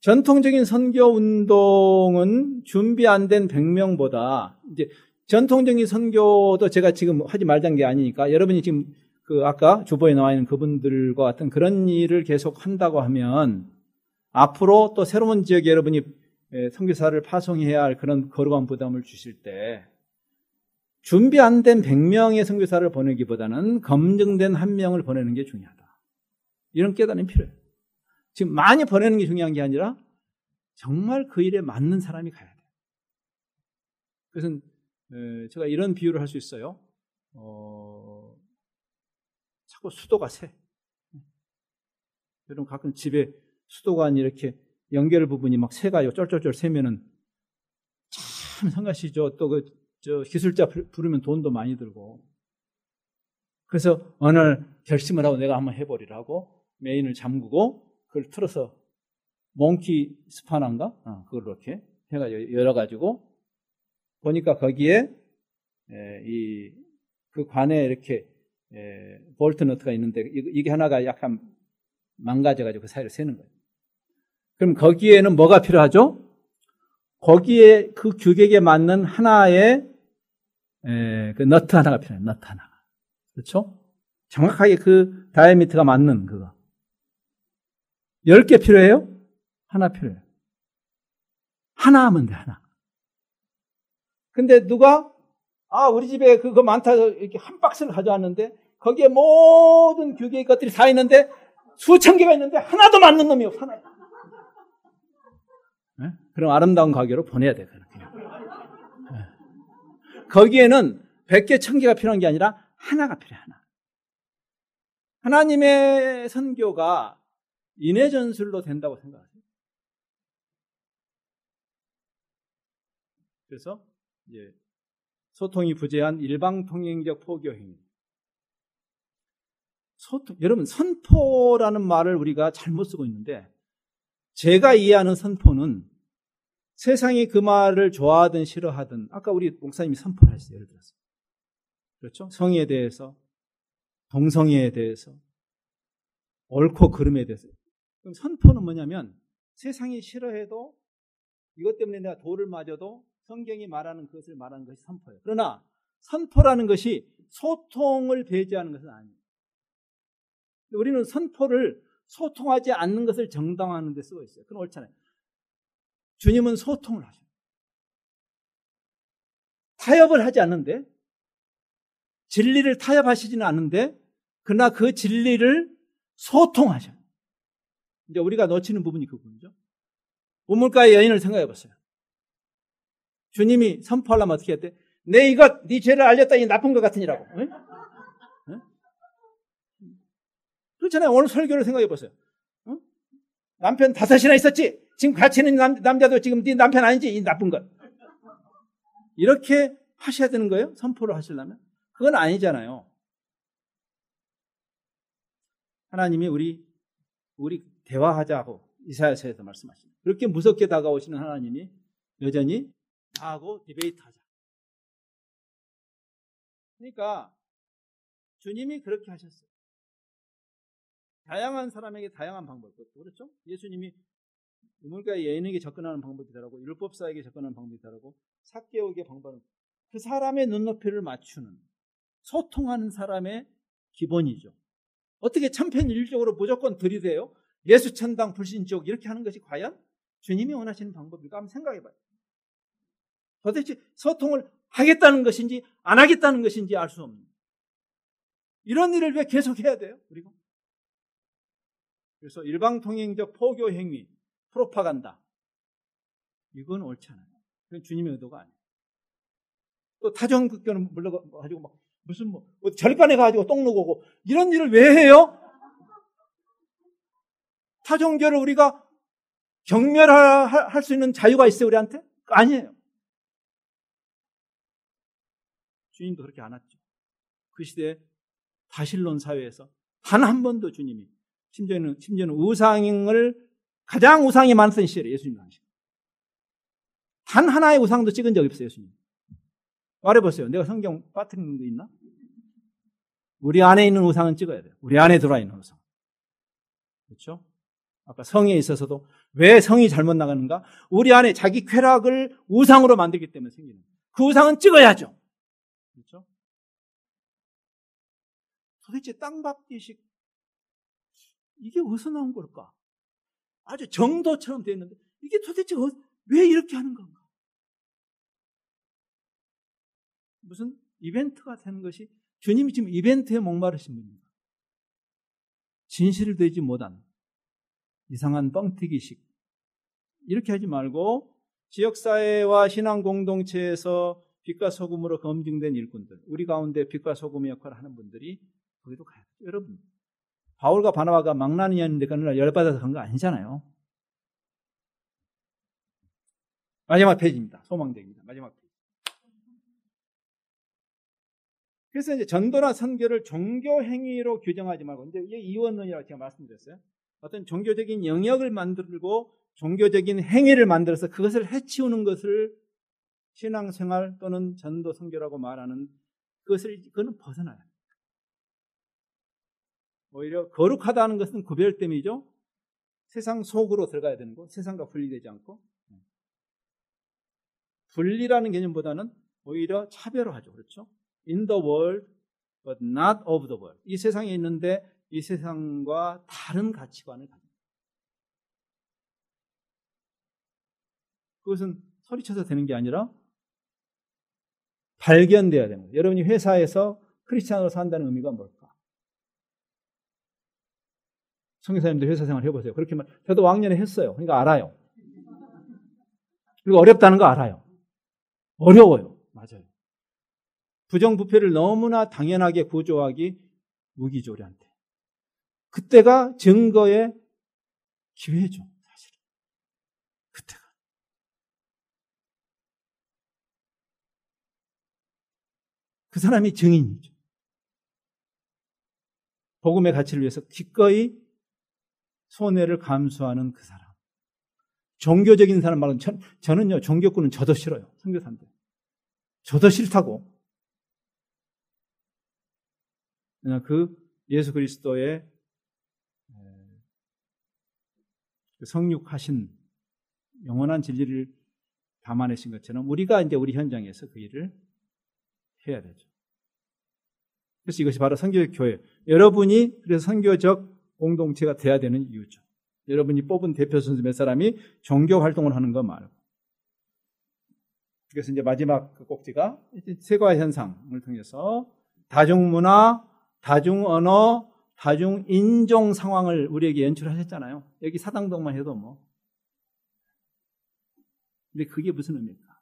전통적인 선교 운동은 준비 안 된 100명보다 이제 전통적인 선교도 제가 지금 하지 말자는 게 아니니까 여러분이 지금 그 아까 주보에 나와 있는 그분들과 같은 그런 일을 계속 한다고 하면 앞으로 또 새로운 지역에 여러분이 선교사를 파송해야 할 그런 거룩한 부담을 주실 때 준비 안 된 100명의 선교사를 보내기보다는 검증된 한 명을 보내는 게 중요하다. 이런 깨달음이 필요해요. 지금 많이 보내는 게 중요한 게 아니라 정말 그 일에 맞는 사람이 가야 돼요. 그래서 제가 이런 비유를 할 수 있어요. 어, 자꾸 수도가 새. 여러분 가끔 집에 수도관 이렇게 연결 부분이 막 새가요. 쩔쩔쩔 새면은 참 성가시죠. 또 그 저 기술자 부르면 돈도 많이 들고. 그래서 어느 날 결심을 하고 내가 한번 해버리라고 메인을 잠그고 그걸 틀어서 몽키 스파나인가? 어, 그걸 이렇게 해가 열어가지고 보니까 거기에 이 그 관에 이렇게 볼트 너트가 있는데 이게 하나가 약간 망가져가지고 그 사이를 세는 거예요. 그럼 거기에는 뭐가 필요하죠? 거기에 그 규격에 맞는 하나의 그 너트 하나가 필요해요. 너트 하나. 그렇죠? 정확하게 그 다이미터가 맞는 그거. 10개 필요해요? 하나 필요해요. 하나 하면 돼, 하나. 근데 누가, 아, 우리 집에 그거 많다, 이렇게 한 박스를 가져왔는데, 거기에 모든 규격의 것들이 다 있는데, 수천 개가 있는데, 하나도 맞는 놈이 없어, 하나. 네? 그럼 아름다운 가게로 보내야 돼, 그렇게. 네. 거기에는 100개, 1000개가 필요한 게 아니라, 하나가 필요해, 하나. 하나님의 선교가 인해 전술로 된다고 생각하세요? 그래서 소통이 부재한 일방 통행적 포교 행위. 소통, 여러분 선포라는 말을 우리가 잘못 쓰고 있는데 제가 이해하는 선포는 세상이 그 말을 좋아하든 싫어하든 아까 우리 목사님이 선포를 했어요. 예를 들어서. 그렇죠? 성의에 대해서, 동성애에 대해서, 옳고 그름에 대해서. 그럼 선포는 뭐냐면 세상이 싫어해도 이것 때문에 내가 돌을 맞아도 성경이 말하는 것을 말하는 것이 선포예요. 그러나 선포라는 것이 소통을 배제하는 것은 아니에요. 우리는 선포를 소통하지 않는 것을 정당화하는 데 쓰고 있어요. 그건 옳잖아요. 주님은 소통을 하셔요. 타협을 하지 않는데 진리를 타협하시지는 않는데 그러나 그 진리를 소통하셔요. 이제 우리가 놓치는 부분이 그 부분이죠. 우물가의 여인을 생각해 보세요. 주님이 선포하려면 어떻게 했대? 내 이것, 네 죄를 알렸다니 나쁜 것 같으니라고. 네? 네? 그렇잖아요. 오늘 설교를 생각해 보세요. 어? 남편 다섯이나 있었지? 지금 같이 있는 남, 남자도 지금 네 남편 아니지? 이 나쁜 것. 이렇게 하셔야 되는 거예요? 선포를 하시려면? 그건 아니잖아요. 하나님이 우리, 우리 대화하자고 이사야서에서 말씀하십니다. 그렇게 무섭게 다가오시는 하나님이 여전히 하고 디베이트 하자. 그러니까 주님이 그렇게 하셨어요. 다양한 사람에게 다양한 방법. 그렇죠? 예수님이 우물가의 예인에게 접근하는 방법이 다르고 율법사에게 접근하는 방법이 다르고 사개오에게 방법은 그 사람의 눈높이를 맞추는 소통하는 사람의 기본이죠. 어떻게 참편일적으로 무조건 들이대요? 예수 천당 불신족 이렇게 하는 것이 과연 주님이 원하시는 방법일까 한번 생각해 봐요. 도대체 소통을 하겠다는 것인지 안 하겠다는 것인지 알 수 없는 이런 일을 왜 계속 해야 돼요? 우리가 그래서 일방통행적 포교 행위, 프로파간다 이건 옳지 않아요. 그건 주님의 의도가 아니에요. 또 타정극교는 물러가지고 막 무슨 뭐 절간에 가지고 똥 누고고 이런 일을 왜 해요? 타종교를 우리가 경멸할 수 있는 자유가 있어요, 우리한테? 아니에요. 주님도 그렇게 안 했죠. 그 시대에 다실론 사회에서 단 한 번도 주님이, 심지어는, 심지어는 우상을 가장 우상이 많던 시절에 예수님 당시. 단 하나의 우상도 찍은 적이 없어요, 예수님. 말해보세요. 내가 성경 빠뜨리는 거 있나? 우리 안에 있는 우상은 찍어야 돼요. 우리 안에 들어와 있는 우상. 그렇죠? 아까 성에 있어서도 왜 성이 잘못 나가는가? 우리 안에 자기 쾌락을 우상으로 만들기 때문에 생기는. 그 우상은 찍어야죠. 도대체 땅밟기식 이게 어디서 나온 걸까? 아주 정도처럼 되어 있는데 이게 도대체 어, 왜 이렇게 하는 건가? 무슨 이벤트가 되는 것이 주님이 지금 이벤트에 목마르신 분입니다. 진실을 되지 못한 이상한 뻥튀기식. 이렇게 하지 말고 지역사회와 신앙 공동체에서 빛과 소금으로 검증된 일꾼들, 우리 가운데 빛과 소금의 역할을 하는 분들이 거기도 가야 돼요. 여러분, 바울과 바나바가 망나니였는데 그날 열받아서 간 거 아니잖아요. 마지막 페이지입니다. 소망대입니다. 마지막 페이지. 그래서 이제 전도나 선교를 종교 행위로 규정하지 말고 이제 이게 이원론이라고 제가 말씀드렸어요. 어떤 종교적인 영역을 만들고 종교적인 행위를 만들어서 그것을 해치우는 것을 신앙생활 또는 전도 선교라고 말하는 그것을 그거는 벗어나야 합니다. 오히려 거룩하다는 것은 구별됨이죠. 세상 속으로 들어가야 되는 거, 세상과 분리되지 않고 분리라는 개념보다는 오히려 차별화하죠. 그렇죠? In the world, but not of the world. 이 세상에 있는데 이 세상과 다른 가치관을 가집니다. 그것은 소리쳐서 되는 게 아니라 발견돼야 되는 거예요. 여러분이 회사에서 크리스찬으로 산다는 의미가 뭘까? 성교사님들 회사 생활 해보세요. 그렇게 말, 저도 왕년에 했어요. 그러니까 알아요. 그리고 어렵다는 거 알아요. 어려워요. 맞아요. 부정부패를 너무나 당연하게 구조하기 무기조리한데. 그때가 증거의 기회죠. 사실은. 그때가. 그 사람이 증인이죠. 복음의 가치를 위해서 기꺼이 손해를 감수하는 그 사람. 종교적인 사람 말은 저, 저는요 종교꾼은 저도 싫어요. 선교사인데 저도 싫다고. 그 예수 그리스도의 그 성육하신 영원한 진리를 담아내신 것처럼 우리가 이제 우리 현장에서 그 일을 해야 되죠. 그래서 이것이 바로 선교적 교회. 여러분이 그래서 선교적 공동체가 돼야 되는 이유죠. 여러분이 뽑은 대표 선수 몇 사람이 종교 활동을 하는 거 말고. 그래서 이제 마지막 그 꼭지가 세과 현상을 통해서 다중문화, 다중언어, 다중인종 상황을 우리에게 연출하셨잖아요. 여기 사당동만 해도 뭐. 근데 그게 무슨 의미입니까?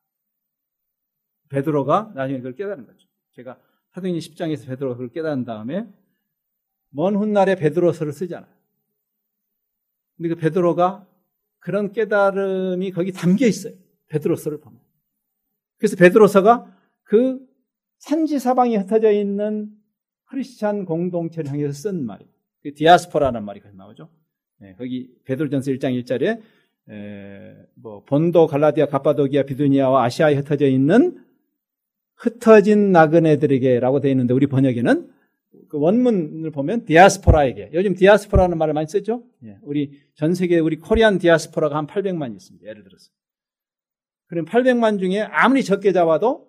베드로가 나중에 그걸 깨달은 거죠. 제가 사도행전 10장에서 베드로가 그걸 깨달은 다음에 먼 훗날에 베드로서를 쓰잖아요. 근데 그 베드로가 그런 깨달음이 거기 담겨 있어요. 베드로서를 보면. 그래서 베드로서가 그 산지 사방에 흩어져 있는 크리스찬 공동체를 향해서 쓴 말이에요. 그 디아스포라는 말이 거기 나오죠. 네, 거기 베드로전서 1장 1절에 에, 뭐 본도, 갈라디아, 가파도기아, 비두니아와 아시아에 흩어져 있는 흩어진 나그네들에게라고 되어 있는데 우리 번역에는 그 원문을 보면 디아스포라에게 요즘 디아스포라는 말을 많이 쓰죠. 예, 우리 전 세계 우리 코리안 디아스포라가 한 800만 있습니다. 예를 들어서. 그럼 800만 중에 아무리 적게 잡아도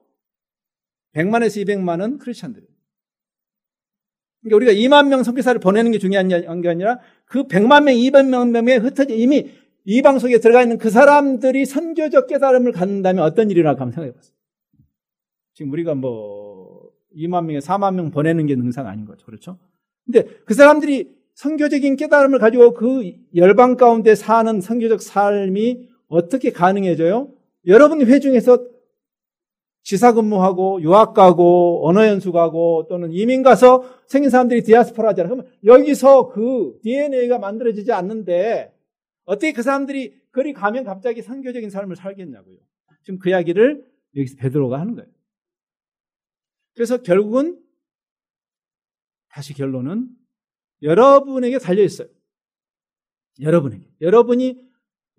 100만에서 200만은 크리스천들이에요. 그러니까 우리가 2만 명 선교사를 보내는 게 중요한 게 아니라 그 100만 명, 200만 명에 흩어져 이미 이방 속에 들어가 있는 그 사람들이 선교적 깨달음을 갖는다면 어떤 일이 일어날까 한번 생각해 보세요. 지금 우리가 뭐 2만 명에 4만 명 보내는 게 능사가 아닌 거죠. 그렇죠? 근데 그 사람들이 선교적인 깨달음을 가지고 그 열방 가운데 사는 선교적 삶이 어떻게 가능해져요? 여러분이 회중에서 지사 근무하고 유학 가고 언어 연수 가고 또는 이민 가서 생긴 사람들이 디아스포라잖아요. 그러면 여기서 그 DNA가 만들어지지 않는데 어떻게 그 사람들이 거리 가면 갑자기 선교적인 삶을 살겠냐고요. 지금 그 이야기를 여기서 베드로가 하는 거예요. 그래서 결국은 다시 결론은 여러분에게 달려 있어요. 여러분에게. 여러분이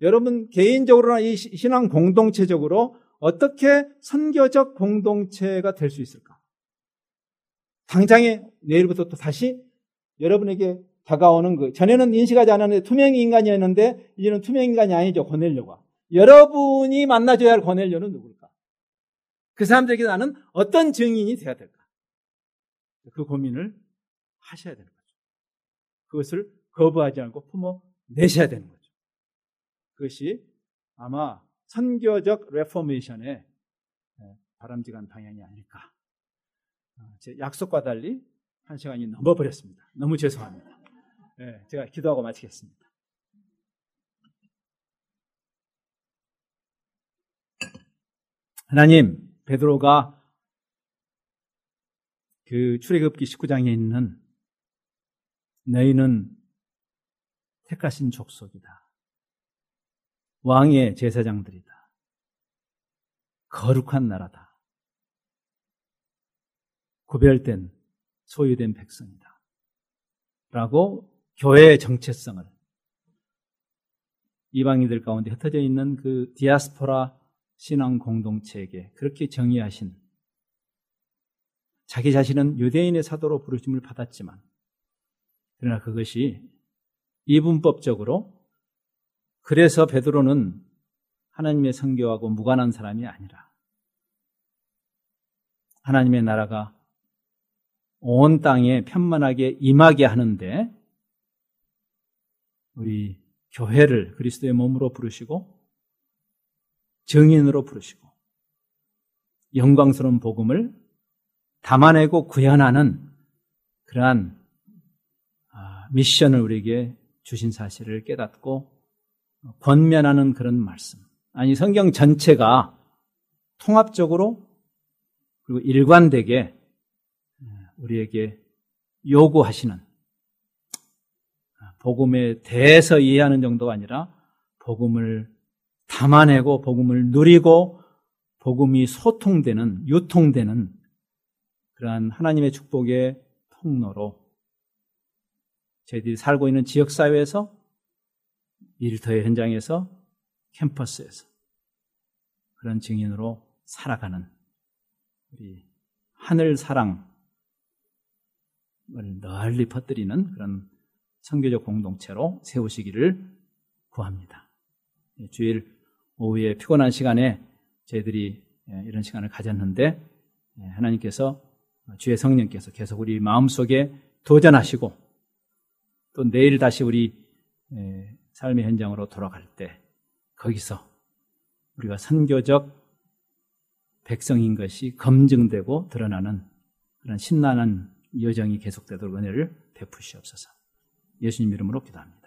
여러분 개인적으로나 이 신앙 공동체적으로 어떻게 선교적 공동체가 될 수 있을까? 당장에 내일부터 또 다시 여러분에게 다가오는 그 전에는 인식하지 않았는데 투명 인간이었는데 이제는 투명 인간이 아니죠 고넬료가 여러분이 만나줘야 할 고넬료는 누굴까? 그 사람들에게 나는 어떤 증인이 돼야 될까? 그 고민을 하셔야 되는 거죠. 그것을 거부하지 않고 품어 내셔야 되는 거죠. 그것이 아마 선교적 reformation의 바람직한 방향이 아닐까. 어, 제 약속과 달리 한 시간이 넘어버렸습니다. 너무 죄송합니다. 네, 제가 기도하고 마치겠습니다. 하나님, 베드로가 그 출애굽기 19장에 있는 너희는 택하신 족속이다. 왕의 제사장들이다. 거룩한 나라다. 구별된 소유된 백성이다. 라고 교회의 정체성을 이방인들 가운데 흩어져 있는 그 디아스포라 신앙 공동체에게 그렇게 정의하신 자기 자신은 유대인의 사도로 부르심을 받았지만 그러나 그것이 이분법적으로 그래서 베드로는 하나님의 성교하고 무관한 사람이 아니라 하나님의 나라가 온 땅에 편만하게 임하게 하는데 우리 교회를 그리스도의 몸으로 부르시고 증인으로 부르시고 영광스러운 복음을 담아내고 구현하는 그러한 아, 미션을 우리에게 주신 사실을 깨닫고 권면하는 그런 말씀. 아니 성경 전체가 통합적으로 그리고 일관되게 우리에게 요구하시는 복음에 대해서 이해하는 정도가 아니라 복음을 담아내고 복음을 누리고 복음이 소통되는 유통되는 그러한 하나님의 축복의 통로로 저희들이 살고 있는 지역 사회에서 일터의 현장에서 캠퍼스에서 그런 증인으로 살아가는 우리 하늘 사랑을 널리 퍼뜨리는 그런 선교적 공동체로 세우시기를 구합니다. 예, 주일 오후에 피곤한 시간에 저희들이 예, 이런 시간을 가졌는데 예, 하나님께서 주의 성령께서 계속 우리 마음속에 도전하시고 또 내일 다시 우리 삶의 현장으로 돌아갈 때 거기서 우리가 선교적 백성인 것이 검증되고 드러나는 그런 신나는 여정이 계속되도록 은혜를 베푸시옵소서. 예수님 이름으로 기도합니다.